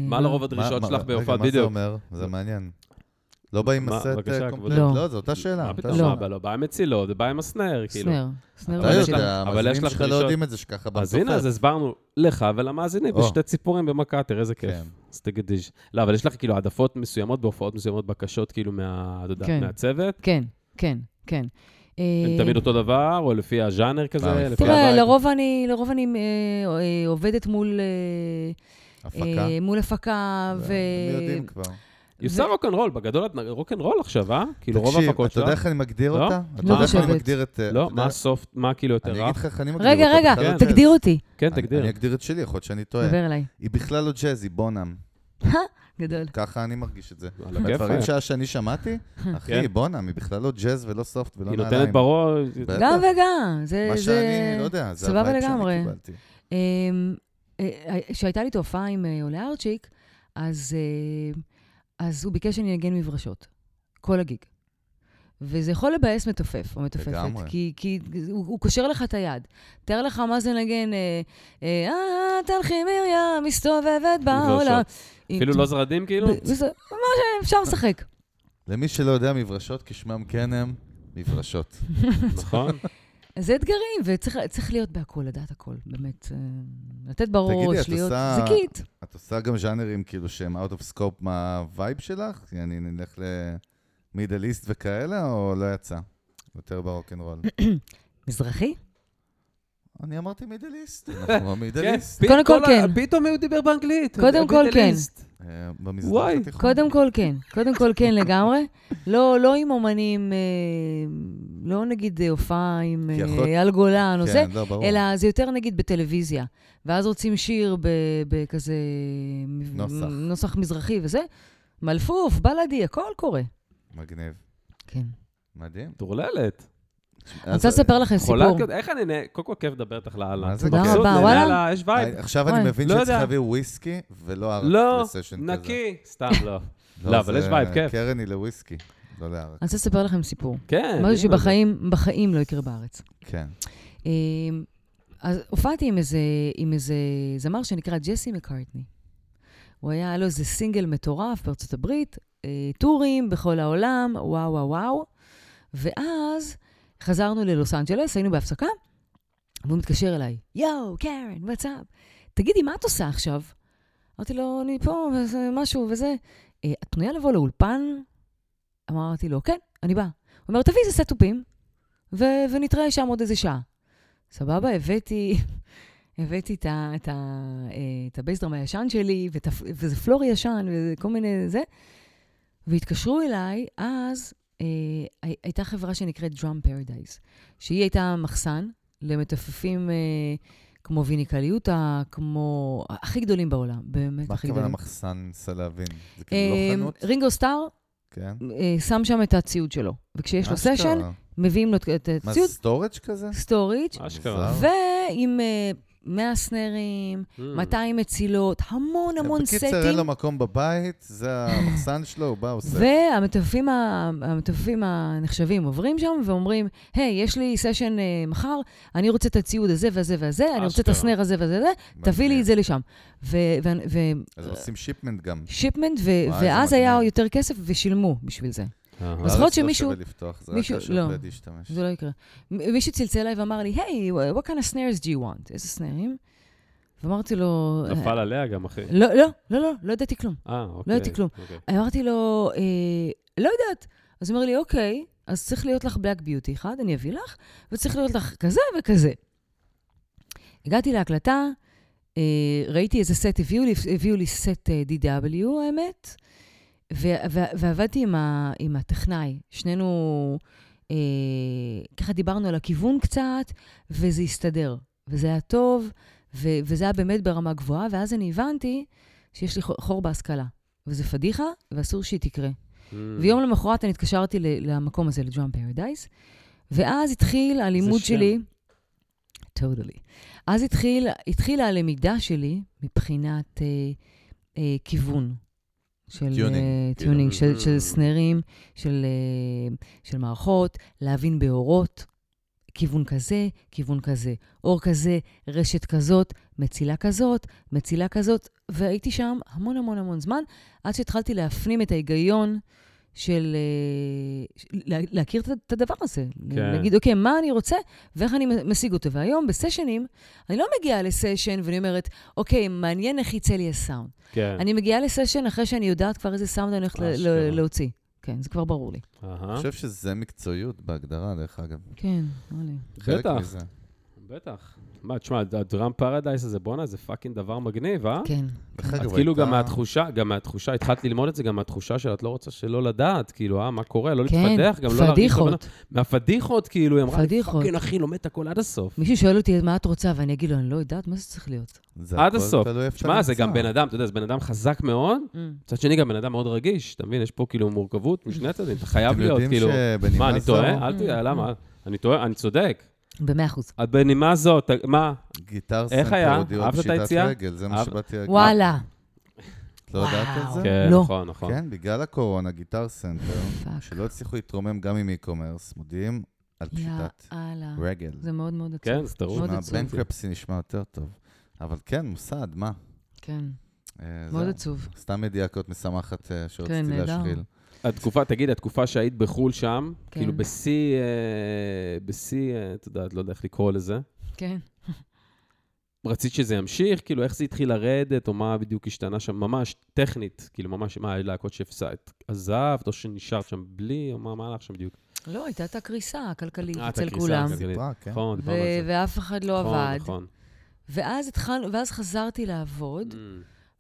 מה לרוב הדרישות מה- שלך מה- בהופעת רגע, מה זה? אומר? זה מעניין. לא באים עם הסט אה? קומפלט? לא. לא, זו אותה שאלה. מה פתאום? לא. מה, לא, בא עם מצילות, זה בא עם ה snare, כאילו. snare, snare. אתה. יודע, המאזינים לך שלך לא. יודעים את זה שככה אז הנה, אז הסברנו לך ולמאזינים. בשתי ציפורים במכה, תראה איזה כיף. כן. אז תגידי, לא, אבל יש לך כאילו העדפות מסוימות בהופעות מסוימות, בקשות כאילו כן. מהצוות? כן, כן, כן. הם אה, תמיד אותו דבר, או לפי הז'אנר כזה? תראה? לרוב אני, לרוב אני אה, עובדת מול... הפקה. מול הפקה, ו... הם יודעים כבר. היא עושה רוקנרול, בגדול את רוקנרול עכשיו, אה? כאילו רוב תקשיב, ההפקות אתה יודע. איך אני מגדיר לא? אותה? אתה לא יודע איך אני. מגדיר את... אה, לא, מה הסופט, מה כאילו יותר אני אגיד? לך איך אני מגדיר רגע, אותה. רגע, לא כן. תגדיר ג'אז. אותי. כן, אני- תגדיר. אני אגדיר את שלי, יכול להיות שאני טועה. דבר אליי. היא בכלל לא ג'אז, היא בונאם. גדול. ככה אני מרגיש את זה. מהדברים שה- שאני שמעתי, אחי, כן. בונאם, היא בכלל לא ג'אז ולא סופט ולא היא נעליים. נותנת בראש. גם וגם. מה שאני, לא יודע, זה הווייב. שאני קיבלתי. אמ, אה, כשהייתה לי תופעה עם אה, עולה ארצ'יק, אז, אה, אז הוא ביקש שאני אנגן מברשות. כל הגיג. וזה יכול לבאס מתופף או מתופפת. לגמרי. כי, כי הוא, הוא קושר לך את היד. תאר לך מה זה לנגן, אה, אה, אה, תלכי מרים, מסתובבת בעולם. אפילו לא זרדים כאילו? ממש אפשר לשחק. למי שלא יודע, מברשות כשמם כן הם, מברשות. נכון? אז זה אתגרים, וצריך צריך להיות בהכל, לדעת הכל, באמת. אה, לתת בראש, להיות זיקית. את עושה גם ז'אנרים כאילו שהם out of scope מהווייב שלך? אני נלך למידל איסט וכאלה, או לא יצא? יותר ברוקנרול. מזרחי? אני אמרתי מידל איסט, אנחנו במידל כן, קודם כל, כן. פתאום הוא דיבר באנגלית. קודם כל, כן. אה, במזרח וואי, התיכון. קודם כל כן, קודם כל כן לגמרי. לא, לא עם אומנים, אה, לא נגיד אה, הופעה עם אייל גולן או זה, כן, לא, ברור. אלא זה יותר נגיד בטלוויזיה. ואז רוצים שיר ב- בכזה... נוסח. נוסח מזרחי וזה. מלפוף, בלאדי, הכל קורה. מגניב. כן. מדהים. מטורללת. אני רוצה לספר לכם סיפור. איך אני נהנה, קודם כל כיף לדבר איתך לאללה. מה זה תודה? רבה, וואלה. יש vibe. עכשיו. אני מבין לא שצריך. להביא וויסקי ולא ערק לא, ל session כזה. נקי. סתם לא. לא, אבל יש vibe, כיף. קרן היא לוויסקי, לא לערק. אני רוצה לספר לכם סיפור. כן. משהו שבחיים, בחיים לא יקרה בארץ. כן. אמ, אז הופעתי עם איזה, עם איזה זמר שנקרא ג'סי מקארטני. הוא היה, היה לו איזה סינגל מטורף בארצות הברית, אה, טורים בכל העולם, וואו וואו וואו. ואז חזרנו ללוס אנג'לס, היינו בהפסקה, והוא מתקשר אליי, יואו, קרן, וואטסאפ, תגידי, מה את עושה עכשיו? אמרתי לו, אני פה, וזה משהו וזה. "אה, את פנויה לבוא לאולפן? אמרתי לו, כן, אני באה. הוא אומר, תביאי איזה סט תופים, ו- ונתראה שם עוד איזה שעה. סבבה, הבאתי, הבאתי את, ה, את, ה, אה, את הבייסדרם הישן שלי, ואת, ה- וזה פלור ישן, וכל מיני זה. והתקשרו אליי, אז אה, הי- הייתה חברה שנקראת Drum Paradise, שהיא הייתה מחסן למתופפים אה, כמו ויניקליוטה, כמו... הכי גדולים בעולם, באמת מה הכי הכוונה גדולים. מחסן, ניסה להבין? זה כאילו לא אה, חנות? רינגו סטאר כן. אה, שם שם את הציוד שלו, וכשיש לו. סשן, מביאים לו את- את מה, הציוד, storage כזה? storage, אשכרה. ועם אה, 100 snareים, Mm. 200 מצילות, המון המון בקיצר, אין סטים. לו מקום בבית, זה המחסן שלו, הוא בא, עושה. המתופפים הנחשבים עוברים שם ואומרים, היי, יש לי session אה, מחר, אני רוצה את הציוד הזה והזה והזה, אני רוצה את. ה snare הזה והזה, וזה, תביא לי את זה לשם. אז עושים shipment גם. ו shipment, איזה ואז היה. יותר כסף ושילמו בשביל זה. אז יכול להיות לא שמישהו- שווה לפתוח, זה רק מישהו- כאשר לא. זה לא יקרה. מ- מישהו צלצל אליי ואמר לי, היי, what kind of snares do you want? איזה סנרים? ואמרתי לו... נפל עליה גם, אחי. לא, לא, לא, לא, לא ידעתי כלום. אה, אוקיי. ידעתי כלום. אוקיי. אמרתי לו, אה, לא יודעת. אז הוא אומר לי, אוקיי, אז צריך להיות לך בלק ביוטי אחד, אני אביא לך, וצריך להיות לך כזה וכזה. הגעתי להקלטה, אה, ראיתי איזה סט, הביאו לי, הביאו לי סט אה, DW, האמת, ועבדתי עם, ה- עם הטכנאי. שנינו, אה, ככה דיברנו על הכיוון קצת, וזה הסתדר. וזה היה טוב, ו- וזה היה באמת ברמה גבוהה, ואז אני הבנתי שיש לי חור- בהשכלה. וזה פדיחה, ואסור שהיא תקרה. Mm. ויום למחרת אני התקשרתי למקום הזה, לג'ואן פרדייס, ואז התחיל הלימוד. שלי, טוטלי. אז התחיל, התחילה הלמידה שלי מבחינת אה, אה, כיוון. של tuning, אה, כאילו. tuning, של. של snareים, של, אה, של מערכות, להבין בעורות, כיוון כזה, כיוון כזה, עור כזה, רשת כזאת, מצילה כזאת, מצילה כזאת, והייתי שם המון המון המון זמן, עד שהתחלתי להפנים את ההיגיון של אה, להכיר את- הדבר הזה. כן. להגיד, אוקיי, מה אני רוצה ואיך אני משיג אותו. והיום, ב sessionים, אני לא מגיעה ל session ואני אומרת, אוקיי, מעניין איך יצא לי הסאונד. כן. אני מגיעה ל session אחרי שאני יודעת כבר איזה סאונד אני הולכת להוציא. כן, זה כבר ברור לי. אני חושב שזה מקצועיות בהגדרה, דרך אגב. כן, נראה לי. בטח. בטח. מה, תשמע, ה Drum Paradise הזה, בואנה, זה fucking דבר מגניב, אה? כן. את כאילו גם מהתחושה, גם מהתחושה, התחלת ללמוד את זה גם מהתחושה של את לא רוצה שלא לדעת, כאילו, אה, מה קורה, לא כן, להתפתח, גם לא להרגיש... לא פדיחות. מהפדיחות, כאילו, היא אמרה. fucking אחי, לומד את הכל עד הסוף. מישהו שואל אותי מה את רוצה, ואני אגיד לו, אני לא יודעת, מה זה צריך להיות? עד הסוף. תשמע, זה. גם בן אדם, אתה יודע, זה בן אדם חזק מאוד, Mm. מצד שני גם בן אדם מאוד רגיש, אתה מבין? יש פה כאילו מורכבות משני הצדדים, אתה חייב להיות, כאילו... מה, אני טועה? אל תדע, למה? אני טועה, אני צודק. במאה אחוז. את בנימה זאת, מה? גיטר איך היה? סנטר אודיו אהבת את פשיטת היציאה? רגל, זה מה שבאתי להגיד. וואלה. את לא יודעת על וואו. זה? כן, לא. נכון, נכון. כן, בגלל הקורונה, גיטר סנטר. שלא הצליחו להתרומם גם עם e-commerce, מודיעים על פשיטת יאללה. רגל. זה מאוד מאוד עצוב. כן, זה עצוב. בנקרפסי נשמע יותר טוב. אבל כן, מוסד, מה? כן, אה, מאוד. עצוב. סתם ידיעה כזאת משמחת אה, שרציתי כן, נהדר. להשחיל. התקופה, תגיד, התקופה שהיית בחו"ל שם, כן. כאילו בשיא, אה, בשיא, אה, את יודעת, לא יודע איך לקרוא לזה. כן. רצית שזה ימשיך? כאילו, איך זה התחיל לרדת, או מה בדיוק השתנה שם? ממש טכנית, כאילו, ממש, מה, להקות שהפסדת? עזבת, או שנשארת שם בלי, או מה, מה הלך שם בדיוק? לא, הייתה את הקריסה הכלכלית אה, את אצל הקריסה כולם. הכלכלית. סיפרה, כן. נכון, ו- דיברנו על זה. ואף אחד לא נכון, עבד. נכון. ואז התחלנו, ואז חזרתי לעבוד, Mm,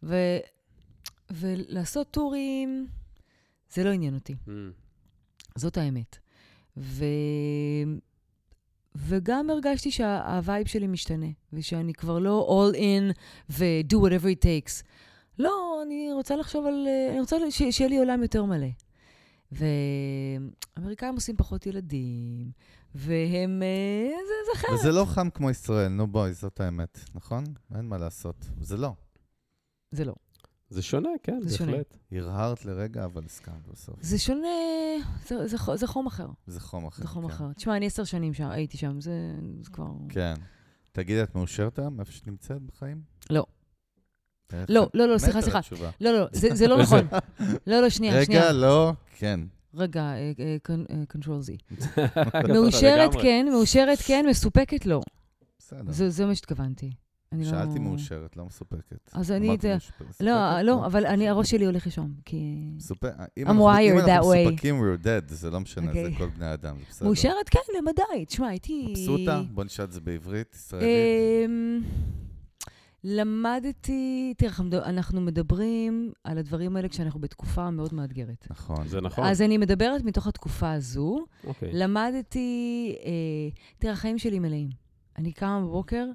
ו- ולעשות טורים, זה לא עניין אותי. mm. זאת האמת. ו... וגם הרגשתי שהווייב שלי משתנה, ושאני כבר לא all in ו-do whatever it takes. לא, אני רוצה לחשוב על... אה, אני רוצה ש- שיהיה לי עולם יותר מלא. ואמריקאים עושים פחות ילדים, והם... אה, זה, זה אחרת. וזה לא חם כמו ישראל, נו בואי, זאת האמת, נכון? אין מה לעשות. זה לא. זה לא. זה שונה, כן, זה שונה. בהחלט. הרהרת לרגע, אבל הסכמת בסוף. זה שונה, זה, זה, זה חום אחר. זה חום אחר. זה חום כן. אחר. תשמע, אני עשר שנים שם, הייתי שם, זה, זה כבר... כן. תגידי, את מאושרת היום, איפה שאת נמצאת בחיים? לא. לא, לא, לא, מתה סליחה, סליחה. לא, לא, זה, זה לא נכון. לא, לא, שנייה, שנייה. רגע, לא, כן. רגע, אה, אה, אה, control Z. מאושרת לגמרי. כן, מאושרת כן, מסופקת לא. בסדר. זה זה מה שהתכוונתי. אני לא- שאלתי מאושרת, לא מסופקת. אז אני- אמרתי זה- מאושרת, מסופקת? לא, לא, אבל אני, הראש שלי הולך לישון, כי... מסופק- I'm אנחנו- אם wired that אנחנו way. מסופקים, we're dead, זה לא משנה, זה אוקיי. כל בני אדם, זה בסדר. מאושרת כן, למדי. תשמע, הייתי... מבסוטה? בוא נשאל את זה בעברית, ישראלית. אמ, למדתי, תראה, אנחנו מדברים על הדברים האלה כשאנחנו בתקופה מאוד מאתגרת. נכון. זה נכון. אז אני מדברת מתוך התקופה הזו. אוקיי. למדתי, אה, תראה, החיים שלי מלאים. אני קמה בבוקר,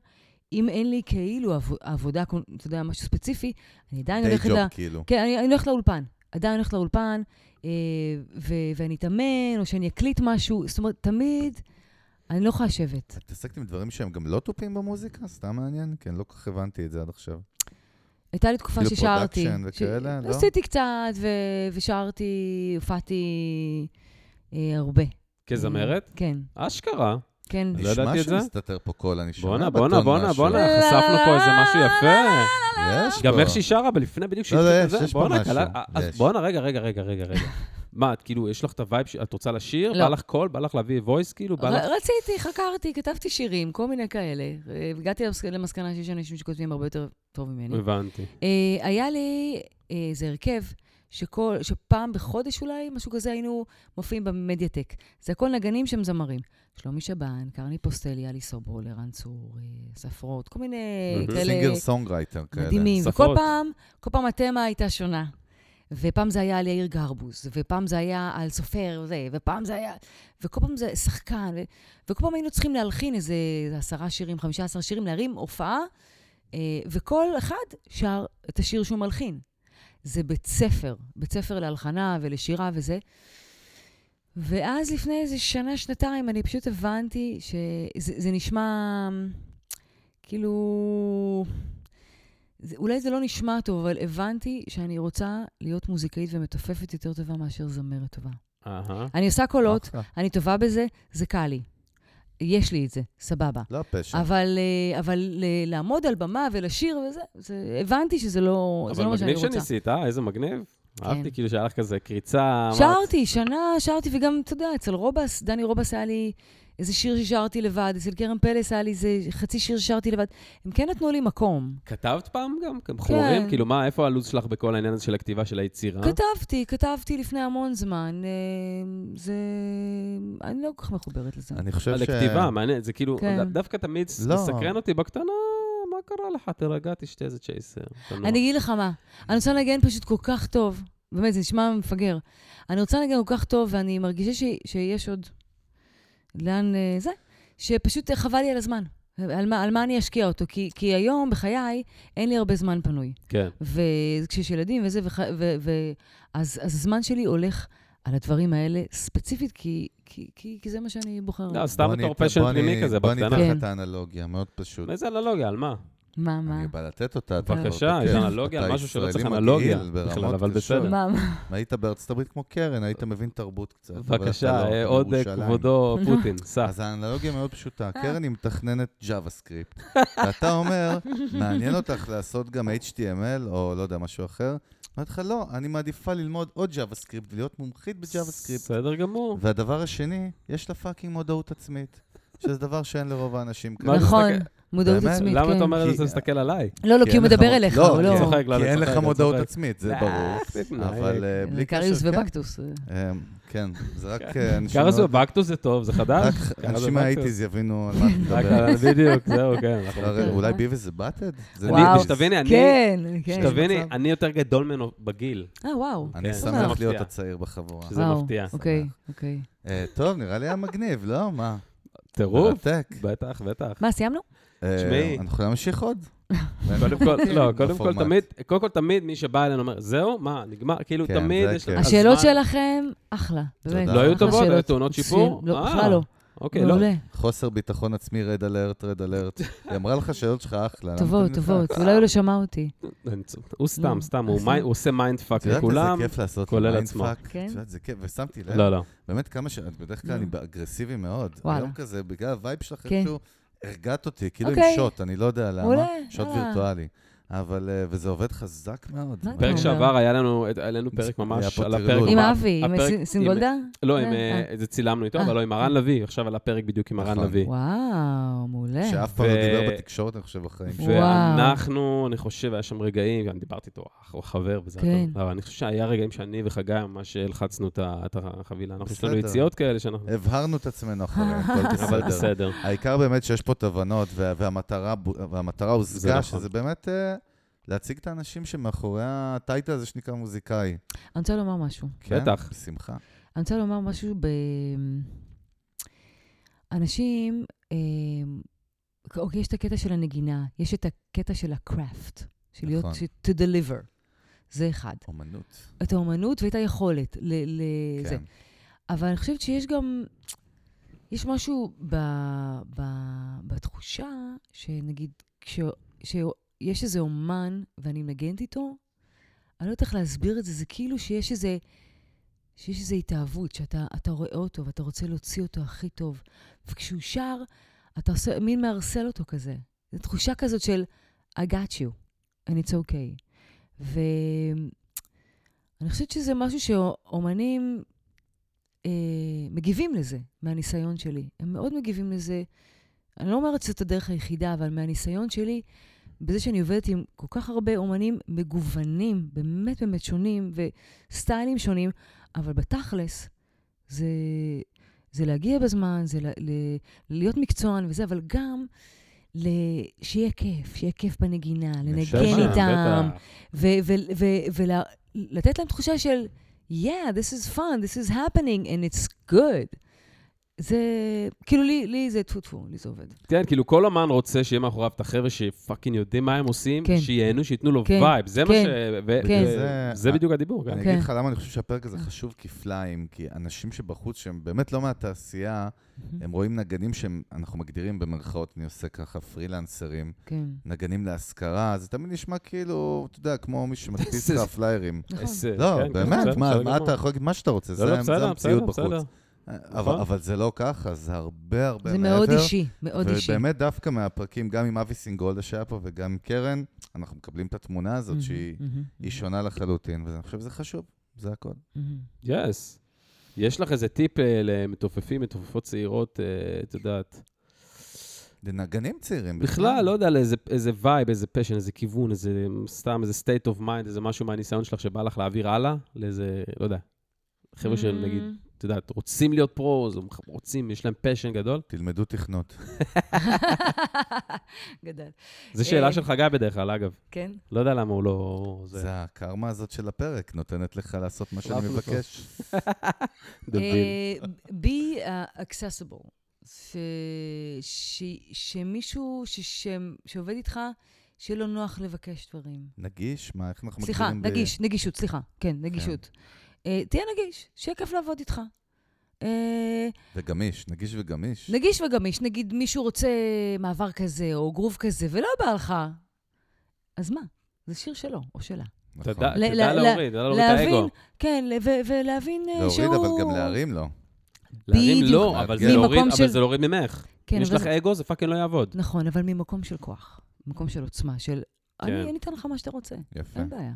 אם אין לי כאילו עבו- עבודה, אתה יודע, משהו ספציפי, אני עדיין די הולכת ג'וב, ל... כאילו. כן, אני, אני הולכת לאולפן. עדיין הולכת לאולפן, אה, ו- ואני אתאמן, או שאני אקליט משהו. זאת אומרת, תמיד אני לא יכולה לשבת. את מתעסקת עם דברים שהם גם לא תופים במוזיקה? סתם מעניין? כן, לא כל כך הבנתי את זה עד עכשיו. הייתה לי תקופה כאילו ששרתי. production וכאלה, לא? עשיתי קצת, ו- ושרתי, הופעתי אה, הרבה. כזמרת? כן, אשכרה. כן. לא ידעתי את זה. נשמע שמסתתר פה קול, אני שומע בואנה, בטון בואנה, בואנה, משהו. בואנה, חשפנו פה איזה משהו יפה. יש גם פה. איך שהיא שרה, אבל לפני בדיוק לא, לא, שהתחיל יש, את זה, יש פה בואנה, משהו, יש. בואנה, רגע, רגע, רגע, רגע, רגע. מה, את כאילו, יש לך את ה vibe, ש- את רוצה לשיר? לא. בא לך קול? בא לך להביא voice, כאילו? בא לך... רציתי, חקרתי, כתבתי שירים, כל מיני כאלה. אה, הגעתי למסק- למסקנה שיש אנשים שכותבים הרבה יותר טוב ממני. הבנתי. אה, היה לי אה, איזה הרכב, שכל, שפעם בחודש אולי, משהו כזה, היינו מופיעים במדיטק. זה הכל נגנים שהם זמרים. שלומי שבן, קרני פוסטלי, אלי סובול, ערן צור, אה, ספרות, כל מיני. כאלה singer songwriter כאלה. מדהימים. וכל פעם, כל פעם התמה הייתה שונה. ופעם זה היה על יאיר גרבוז, ופעם זה היה על סופר, וזה, ופעם זה היה... וכל פעם זה שחקן, ו... וכל פעם היינו צריכים להלחין איזה עשרה שירים, חמישה עשר שירים, להרים הופעה אה, וכל אחד שר את השיר שהוא מלחין. זה בית ספר, בית ספר להלחנה ולשירה וזה. ואז לפני איזה שנה, שנתיים, אני פשוט הבנתי שזה זה נשמע כאילו... זה, אולי זה לא נשמע טוב, אבל הבנתי שאני רוצה להיות מוזיקאית ומתופפת יותר טובה מאשר זמרת טובה. אהה. אני עושה קולות, אחלה. אני טובה בזה, זה קל לי. יש לי את זה, סבבה. לא פשע. אבל, אה, אבל אה, לעמוד על במה ולשיר וזה, זה, הבנתי שזה לא, זה אבל לא מה שאני מגניב רוצה. שניסית, אה? איזה מגניב. כן. אהבתי כאילו שהיה לך כזה קריצה. אמרת, שרתי, שנה שרתי, וגם, אתה יודע, אצל רובס, דני רובס היה לי איזה שיר ששרתי לבד, אצל קרן פלס היה לי איזה חצי שיר ששרתי לבד. הם כן נתנו לי מקום. כתבת פעם גם? גם חורים? כן. כאילו, מה, איפה הלו"ז שלך בכל העניין הזה של הכתיבה של היצירה? כתבתי, כתבתי לפני המון זמן. אה, זה... אני לא כל כך מחוברת לזה. אני חושב על ש... הכתיבה, מעניין, זה כאילו, כן. דווקא תמיד לא. מסקרן אותי בקטנה, מה קרה לך? תירגע, תשתה איזה צ'ייסר. תנוח. אני אגיד לך מה, אני רוצה לנגן פשוט כל כך טוב. באמת, זה נשמע מפגר. אני רוצה לנגן כל כך טוב, ואני מרגישה ש... שיש עוד... לאן אה, זה? שפשוט אה, חבל לי על הזמן. על מה, על מה אני אשקיע אותו? כי, כי היום, בחיי, אין לי הרבה זמן פנוי. כן. וכשיש ילדים וזה, וח... ו... ו... אז, אז הזמן שלי הולך על הדברים האלה ספציפית, כי, כי, כי, כי זה מה שאני בוחרת. לא, סתם בוא בתור אני- פשן בוא אני- פנימי כזה, בוא אני בקטנה. אתן לך כן. את האנלוגיה, מאוד פשוט. איזה אנלוגיה, על מה? מה, מה? אני בא לתת אותה. בבקשה, יש תוקף. אנלוגיה משהו שלא צריך אנלוגיה בכלל, אבל. בסדר. מה, מה? היית בארצות הברית כמו קרן, היית מבין תרבות קצת. בבקשה, לא, אה, עוד אה. כבודו פוטין, סע. אז האנלוגיה מאוד פשוטה. קרן היא מתכננת ג'אווה סקריפט. ואתה אומר, מעניין אותך לעשות גם HTML, או לא יודע, משהו אחר? אומרת לך, לא, אני מעדיפה ללמוד עוד JavaScript ולהיות מומחית ב JavaScript. בסדר גמור. והדבר השני, יש לה fucking מודעות עצמית. שזה דבר שאין לרוב האנשים כאן. מה, נכון, מודעות באמת? עצמית, למה כן. אתה אומר את זה? כי- אתה מסתכל עליי. לא, לא, כי הוא מדבר אליך, לא, הוא לא... אני צוחק, לא, כי אין לך מודעות. עצמית, זה אה, ברור. אבל אה, בלי קשר, קריוס כן. ובקטוס. אה, כן, זה רק אה, אנשים קרס מאוד- ובקטוס זה טוב, זה חדש? רק אנשים ובקטוס. מה eighties יבינו על מה אתה מדבר. בדיוק, זהו, כן. מכירים. אולי ביבס זה באטד? וואו. שתביני, אני... כן, כן. שתביני. אני יותר גדול ממנו בגיל. אה, וואו. אני כן, שמח. להיות הצעיר בחבורה. שזה מפתיע. אוקיי, אוקיי. טוב, נראה לי היה מגניב, לא? מה? טירוף. מרתק. בטח, בטח. מה, סיימנו? אה, תשמעי. אנחנו יכולים להמשיך עוד? קודם כל, לא, קודם כל. תמיד, קודם כל תמיד מי שבא אלינו אומר, זהו, מה, נגמר? כאילו, כן, תמיד יש... הכיף. השאלות שלכם, אחלה. לא היו טובות? שאלות. היו טעונות שיפור? לא, אה. בכלל לא. אוקיי, לא. חוסר ביטחון עצמי, red alert, red alert. היא אמרה לך שאלות שלך אחלה. טובות? טובות. אולי הוא לא שמע אותי. הוא סתם, לא, סתם, הוא לא. עושה mind fuck את יודעת לכולם. איזה כיף לעשות כולל mind עצמו. fuck? כן? את יודעת, זה כיף, ושמתי לב. לא, לא. באמת כמה ש... בדרך כלל לא. אני אגרסיבי מאוד. וואלה. היום כזה, בגלל ה vibe שלך כן. איכשהו, הרגעת אותי, כאילו עם אוקיי. shoot, אני לא יודע למה. shoot. וירטואלי. אבל, אה, וזה עובד חזק מאוד. פרק? שעבר היה לנו, היה לנו פרק היה ממש על הפרק. עם. אבי, עם סינגולדה? לא, עם, אה, אה. זה צילמנו איתו. אבל לא, עם הרן לביא, עכשיו על הפרק בדיוק עם הרן נכון. לביא. וואו, מעולה. שאף פעם לא דיבר בתקשורת, אני חושב, בחיים שלו. ואנחנו, אני חושב, היה שם רגעים, גם דיברתי איתו, אח או חבר, וזה כן. הכל. אבל אני חושב שהיה רגעים שאני וחגי ממש הלחצנו את החבילה. אנחנו, יש לנו. יציאות כאלה שאנחנו... הבהרנו את עצמנו אחרי, הכל בסדר. בסדר. העיקר באמת שיש פה תובנות, וה- והמטרה הושגה, נכון. שזה באמת להציג את האנשים שמאחורי הטייטל הזה שנקרא מוזיקאי. אני רוצה לומר משהו. כן? בטח. בשמחה. אני רוצה לומר משהו ב... אנשים, אה, אוקיי, יש את הקטע של הנגינה, יש את הקטע של הקראפט, של להיות, נכון. ש- to deliver. זה אחד. אומנות. את האומנות ואת היכולת ל... ל זה. כן. אבל אני חושבת שיש גם, יש משהו ב, ב, בתחושה שנגיד, כש, שיש איזה אומן ואני מנגנת איתו, אני לא יודעת איך להסביר את זה, זה כאילו שיש איזה, שיש איזו התאהבות, שאתה אתה רואה אותו ואתה רוצה להוציא אותו הכי טוב. וכשהוא שר, אתה עושה, מין מערסל אותו כזה. זו תחושה כזאת של I got you, and it's okay. ואני חושבת שזה משהו שאומנים אה, מגיבים לזה, מהניסיון שלי. הם מאוד מגיבים לזה. אני לא אומרת שזאת הדרך היחידה, אבל מהניסיון שלי, בזה שאני עובדת עם כל כך הרבה אומנים מגוונים, באמת באמת שונים, וסטיילים שונים, אבל בתכלס, זה, זה להגיע בזמן, זה ל, ל, להיות מקצוען וזה, אבל גם ל, שיהיה כיף, שיהיה כיף בנגינה, לנגן איתם. ולתת להם תחושה של, yeah, this is fun, this is happening, and it's good. זה, כאילו לי, לי זה טפו טפו, לי זה עובד. כן, כאילו כל אומן רוצה שיהיה מאחוריו את החבר'ה ש fucking יודעים מה הם עושים, כן. שייהנו, שייתנו לו כן, vibe. זה מה כן, ש... ו- כן. זה- זה בדיוק הדיבור, כן. אני כן. אגיד לך למה אני חושב שהפרק הזה חשוב כפליים, כי אנשים שבחוץ, שהם באמת לא מהתעשייה, הם רואים נגנים שהם, אנחנו מגדירים במרכאות, אני עושה ככה, פרילנסרים, כן, נגנים להשכרה, זה תמיד נשמע כאילו, אתה יודע, כמו מי שמדפיס לך פליירים. נכון. לא, כן, כן, באמת, מה מה. אתה יכול להגיד מה שאתה רוצה, לא, זה לא, זה המציאות בחוץ. אבל נכון. אבל זה לא ככה, זה הרבה הרבה זה מעבר. מאוד אישי, מאוד אישי. ובאמת דווקא מהפרקים, גם עם אבי סינגולדה שהיה פה וגם עם קרן, אנחנו מקבלים את התמונה הזאת מהמם, שהיא היא שונה לחלוטין, ואני חושב שזה חשוב, זה הכל. מהמם. yes. יש לך איזה טיפ אה, למתופפים, מתופפות צעירות, אה, את יודעת. לנגנים צעירים בכלל, לא יודע, לאיזה- איזה vibe, איזה passion, איזה כיוון, איזה סתם, איזה state of mind, איזה משהו מהניסיון שלך שבא לך להעביר הלאה, לאיזה, לא יודע, חבר'ה שהם נגיד, את יודעת, רוצים להיות פרו, רוצים, יש להם פשן גדול. תלמדו תכנות. גדל. זו שאלה אה, של חגי בדרך כלל, אגב. כן? לא יודע למה הוא לא... זה זה הקרמה הזאת של הפרק, נותנת לך לעשות מה שאני לא, אפילו מבקש. דביל. אה, be uh, accessible. ש... ש... שמישהו ש... ש... שעובד איתך, שיהיה לו נוח לבקש דברים. נגיש? מה, איך אנחנו סליחה, מגדירים ב- נגיש, נגישות, סליחה. כן, נגישות. אה, תהיה נגיש, שיהיה כיף לעבוד איתך. אה, וגמיש, נגיש וגמיש. נגיש וגמיש, נגיד מישהו רוצה מעבר כזה או גרוב כזה, ולא בא לך, אז מה? זה שיר שלו או שלה. נכון. ל- להוריד, תדע להוריד את האגו. כן, ולהבין אה, להוריד, שהוא... אבל גם להרים לא. להרים. לא, אבל זה ממקום להוריד, של- אבל זה להוריד ממך. כן, אם יש לך זה- אגו, זה fucking לא יעבוד. נכון, אבל ממקום של כוח, ממקום של עוצמה, של כן. אני אני אתן לך מה שאתה רוצה, יפה. אין בעיה.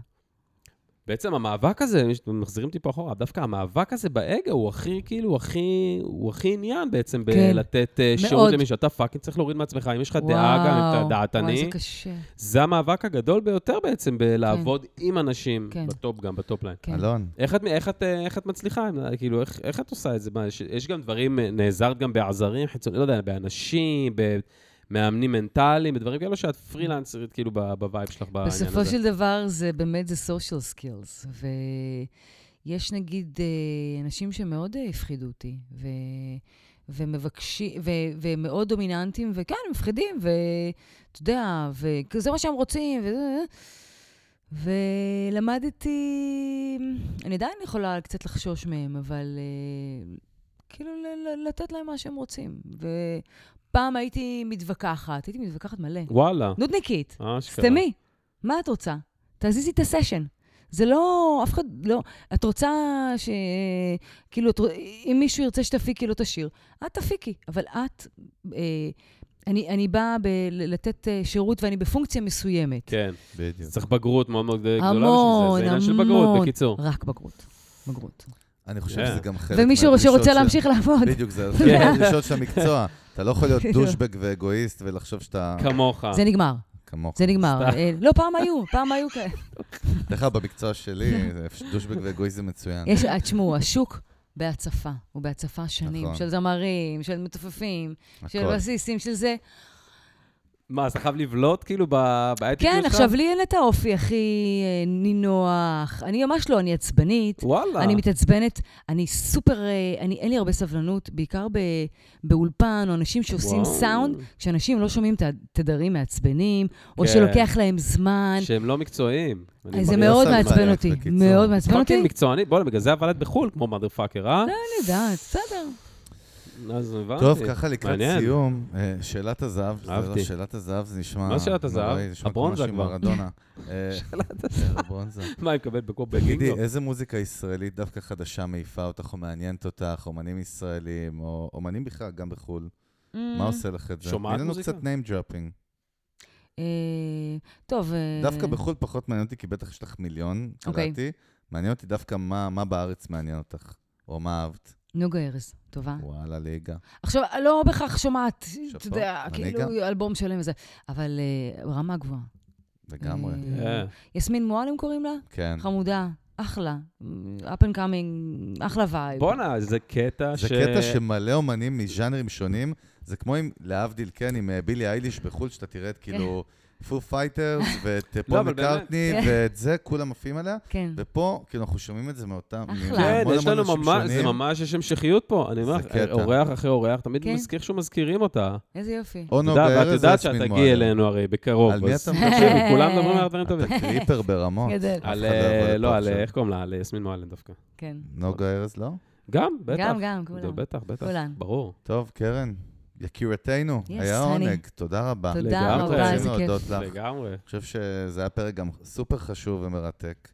בעצם המאבק הזה, מחזירים טיפה אחורה, דווקא המאבק הזה באגו הוא הכי, כאילו, הוא הכי, הוא הכי עניין בעצם כן. בלתת אה, שירות. למישהו. אתה fucking צריך להוריד מעצמך, אם יש לך דעה גם, אם אתה וואו, דעתני, זה קשה. זה המאבק הגדול ביותר בעצם, בלעבוד עם אנשים, כן. ב top גם, ב top line. כן. אלון, איך את, איך, את, אה, איך את מצליחה? כאילו, איך, איך את עושה את זה? מה, יש, יש גם דברים, אה, נעזרת גם בעזרים חיצוניים, לא יודע, באנשים, במאמנים מנטליים, בדברים כאלו שאת פרילנסרית, כאילו, ב vibe שלך בעניין הזה. בסופו של דבר זה באמת, זה social skills, ויש נגיד אה, אנשים שמאוד אה, הפחידו אותי, ו... ומבקשים, ו... ומאוד דומיננטיים, וכן, מפחידים, ואתה יודע, וזה מה שהם רוצים, וזה... ולמדתי, אני עדיין יכולה קצת לחשוש מהם, אבל אה, כאילו לתת להם מה שהם רוצים. ופעם הייתי מתווכחת, הייתי מתווכחת מלא. וואלה, נודניקית. אשכרה. סתמי, מה את רוצה? תזיזי את הסשן. זה לא, אף אחד לא, את רוצה ש... כאילו, את, אם מישהו ירצה שתפיקי לו את השיר, את תפיקי, אבל את, אה, אני, אני באה ב- לתת אה, שירות ואני בפונקציה מסוימת. כן, בדיוק. צריך בגרות מאוד מאוד גדולה בשביל זה. המון, זה עניין של בגרות, המון. בקיצור. רק בגרות, בגרות. אני חושב כן. שזה גם חלק ומישהו מהדרישות שרוצה של- להמשיך לעבוד. בדיוק, זה חלק מהדרישות של המקצוע. אתה לא יכול להיות. דושבג ואגואיסט ולחשוב שאתה כמוך. זה נגמר, כמוך. זה נגמר. אה, לא, פעם היו, פעם היו כאלה. דרך אגב, במקצוע שלי, דושבג ואגואיסט זה מצוין. יש, אה, תשמעו, השוק בהצפה, הוא בהצפה שנים, נכון. של זמרים, של מתופפים, של. בסיסים, של זה. מה, אז אתה חייב לבלוט כאילו באתיקות כן, שלך? עכשיו, לי אין את האופי הכי אה, נינוח. אני ממש לא, אני עצבנית. וואלה. אני מתעצבנת, אני סופר, אה, אני, אין לי הרבה סבלנות, בעיקר ב, באולפן, או אנשים שעושים וואו. סאונד, כשאנשים לא שומעים את התדרים מעצבנים, או כן. שלוקח להם זמן. שהם לא מקצועיים. אז זה מרגיש- מאוד לא מעצבן אותי. מאוד מעצבן אותי. fucking מקצוענית, בוא'נה, בגלל זה עבדת בחו"ל, כמו mother fucker, אה? אני יודעת, בסדר. אז הבנתי. טוב, ככה לקראת. סיום, אה, שאלת הזהב, זה לא אהבתי. שאלת הזהב, זה נשמע... מה שאלת הזהב? הברונזה כבר. אה, כן, הברונזה. מה, היא מקבלת בקו תגידי, בגינגו? איזה מוזיקה ישראלית דווקא חדשה מעיפה אותך או מעניינת אותך, אומנים ישראלים, או אומנים בכלל, גם בחו"ל? מה עושה לך את זה? שומעת תני לנו מוזיקה? קצת name dropping. אה, טוב, אה, דווקא בחו"ל פחות מעניין אותי, כי בטח יש לך מיליון, אוקיי. קראתי. מעניין אותי דווקא מה מה בארץ מעניין אותך, או מה אהבת. נוגה ארז, טובה. וואלה, ליגה. עכשיו, לא בהכרח שומעת, אתה יודע. כאילו, אלבום שלם וזה, אבל אה, רמה גבוהה. לגמרי. אה, אה, יסמין מועלם קוראים לה? כן. חמודה, אחלה. up and coming, אחלה vibe. בואנה, זה קטע ש... זה קטע שמלא אומנים מז'אנרים שונים, זה כמו עם, להבדיל, כן, עם בילי אייליש בחו"ל, שאתה תראה את כאילו Foo Fighters ואת אה, פול לא, אבל באמת. מקארטני, כן. ואת זה כולם עפים עליה, כן. ופה, כאילו, אנחנו שומעים את זה מאותם... אחלה. כן, יש לנו ממש, זה. ממש, יש המשכיות פה. אני אומר לך. אורח אחרי אורח, תמיד כן. מזכיר שהוא מזכירים אותה. איזה יופי. או אתה נוגה יודע, ואת יודעת שאת. תגיעי אלינו הרי בקרוב. על מי אתה מדבר? תקשיבי, כולם מדברים על דברים טובים. אתה קריפר ברמות. על, לא אה, לא, על. אה, איך קוראים לה? על יסמין מועלם דווקא. כן. נוגה ארז, לא? גם, בטח. גם, גם, כולם. בטח, בטח. כולן. ברור. טוב, קרן, יקירתנו, Yes, היה honey. עונג, תודה רבה. תודה. רבה, איזה כיף. לגמרי. אני חושב שזה היה פרק גם סופר חשוב ומרתק,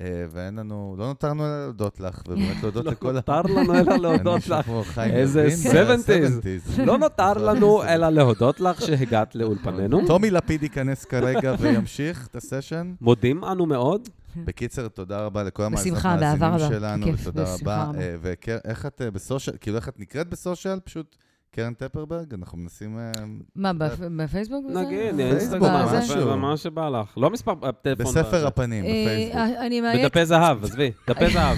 אה, ואין לנו, לא נותרנו אלא להודות לך, ובאמת להודות לא לכל ה... נותר לנו אלא להודות לך. איזה לוין, זה 70s. ה- 70s. לא נותר לנו אלא להודות לך שהגעת לאולפנינו. טומי לפיד ייכנס כרגע וימשיך את הסשן. מודים אנו מאוד. בקיצר, תודה רבה לכל המאזינות בשמחה, באהבה מאזינים רבה. שלנו, בכיף, ותודה בשמחה רבה. אה, ואיך את אה, בסושיאל, כאילו איך את נקראת בסושיאל? פשוט קרן טפרברג? אנחנו מנסים... אה, מה, בפ- בפייסבוק? נגיד, אינסטגרם? משהו. מה שבא לך. לא מספר הטלפון. בספר בזה. הפנים, אה, בפייסבוק. אני מאיימת, בדפי זהב, עזבי, דפי זהב.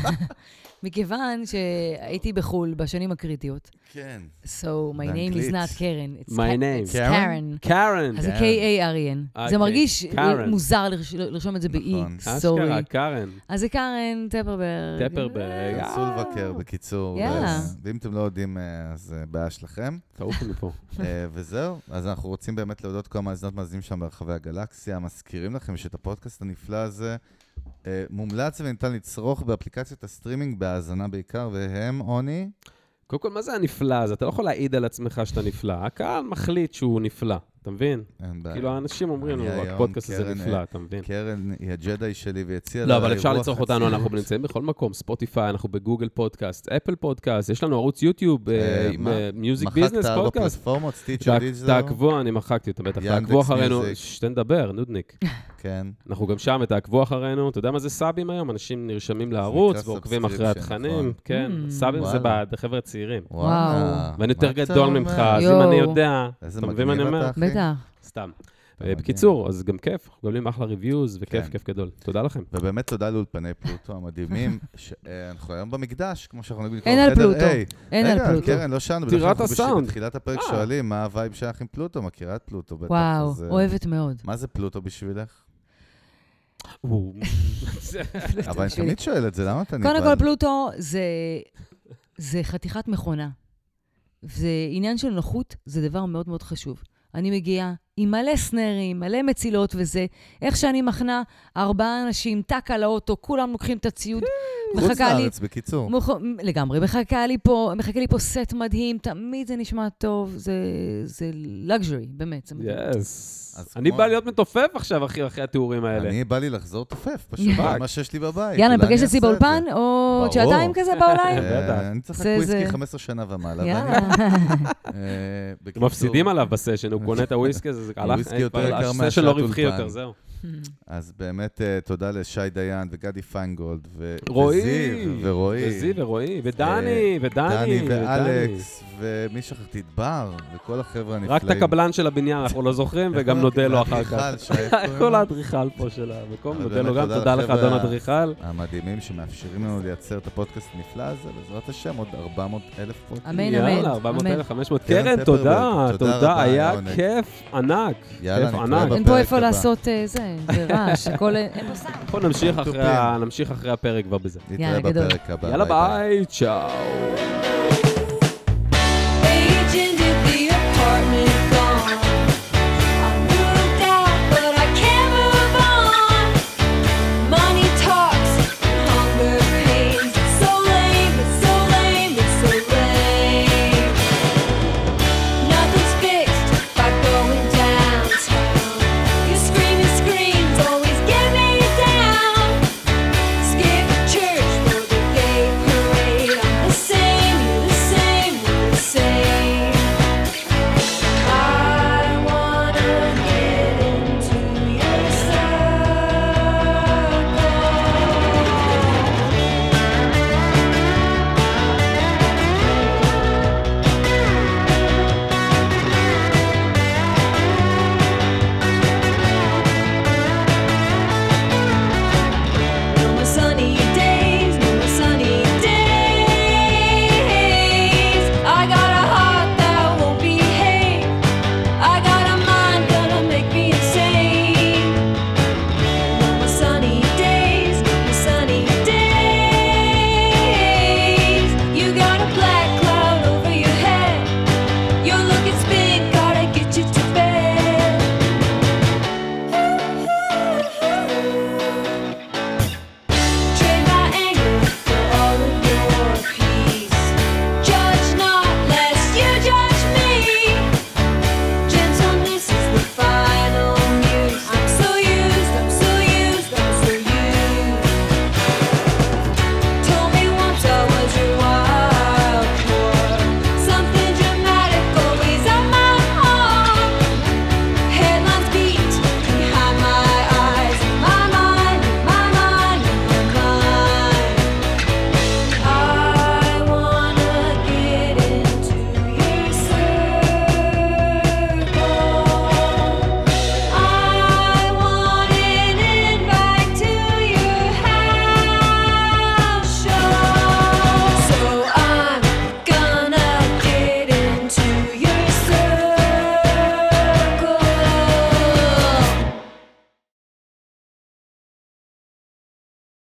מכיוון שהייתי בחו"ל בשנים הקריטיות, כן. so my name is not Karen, it's My name. it's Karen? Karen. אז זה. K-A-R-E-N. אה, זה. מרגיש. מוזר לרש- לרשום את זה ב-E, נכון. סורי. אשכרה, קארן. אז זה קארן טפרברג. טפרברג. כנסו לבקר, בקיצור. ואם אתם לא יודעים, אה, אז אה, בעיה שלכם. תעופו מפה. אה, וזהו, אז אנחנו רוצים באמת להודות כל המאזינות מאזינים שלנו ברחבי הגלקסיה. מזכירים לכם שאת הפודקאסט הנפלא הזה מומלץ וניתן לצרוך באפליקציות הסטרימינג בהאזנה בעיקר, והם עוני. קודם כל, מה זה הנפלא הזה? אתה לא יכול להעיד על עצמך שאתה נפלא. הקהל מחליט שהוא נפלא, אתה מבין? אין בעיה. כאילו, האנשים אומרים לנו, הפודקאסט הזה נפלא, אה, אתה מבין? קרן היא הג'די שלי והציעה לא, לה אבל אפשר לצרוך אותנו, אנחנו. נמצאים בכל מקום, ספוטיפיי, אנחנו בגוגל פודקאסט, אפל פודקאסט, יש לנו ערוץ יוטיוב, אה, מה? מיוזיק ביזנס מחקת ארבע פודקאסט. פלטפורמות, סטיצ'ר דיג'טל, תעקבו, אני מחקתי אותם בטח, תעקבו אחרינו. שתן דבר, נודניק. כן. אנחנו גם שם, תעקבו אחרינו, אתה יודע מה זה סאבים היום? אנשים נרשמים לערוץ ועוקבים אחרי התכנים, נכון. כן, Mm. סאבים זה. בחבר'ה הצעירים. וואלה. ואני יותר גדול? ממך, אז אם. אני יודע, אתה מבין מה אני אומר? בטח. סתם. אה. בקיצור, אז גם כיף, אנחנו מקבלים אחלה reviews, וכיף, כן. כיף גדול. תודה לכם. ובאמת תודה לאולפני פלוטו המדהימים, שאנחנו היום במקדש, כמו שאנחנו נגיד אין על פלוטו. אין על רגע, פלוטו. קרן, לא שאלנו, טירת אנחנו הסאונד. בתחילת הפרק אה. שואלים מה ה vibe שלך עם פלוטו, מכירה את פלוטו בטח. וואו, אה, אוהבת מאוד. מה זה פלוטו בשבילך? אבל אני. תמיד שואל את זה, למה אתה נבהל? קודם כל, פלוטו זה, זה חתיכת מכונה. זה עניין של נוחות, זה דבר מאוד מאוד חשוב. אני מגיעה עם מלא סנרים, מלא מצילות וזה. איך שאני מחנה ארבעה אנשים, טאק על האוטו, כולם לוקחים את הציוד. חוץ מחכה לי, לארץ, בקיצור. מוכ... לגמרי, מחכה לי פה, מחכה לי פה סט מדהים, תמיד זה נשמע טוב, זה, זה luxury, באמת, זה. יס. אני כמו- בא להיות מתופף עכשיו, אחי, אחרי התיאורים האלה. אני בא לי לחזור תופף, פשוט, מה שיש לי בבית. יאללה, נפגש אני אצלי באולפן. או עוד. שעתיים כזה באולי? אה. אני צריך וויסקי זה- 15 שנה ומעלה. אה, מפסידים עליו בסשן, הוא קונה את הוויסקי הזה, זה הלך, יותר כבר- יקר הסשן מהשעת לא רווחי. יותר, זהו. אז באמת אה, תודה לשי דיין וגדי פיינגולד. וזיו ורועי. וזיו ורועי, ודני, ודני, דני ודני. ואלכס, ומי שכחתי? את בר, וכל החבר'ה הנפלאים. רק את הקבלן של הבניין אנחנו לא זוכרים, וגם נודה לו אחר כך. כל? האדריכל פה של המקום, נודה לו גם, תודה לך, אדון אדריכל. המדהימים שמאפשרים לנו לייצר את הפודקאסט הנפלא הזה, בעזרת השם, עוד 400 אלף פרקים. אמן, אמן. יאללה, 400 אמן. אלף, 500. קרן תודה, תודה היה. כיף ענק. יאללה, נתראה ענק. אין פה בפרק איפה הבא. לעשות אה, זה, זה רעש, הכל... אין פה סאונד. בוא נמשיך אחרי הפרק כבר בזה. נתראה יאללה, גדול. בפרק הבא. יאללה ביי, צ'או.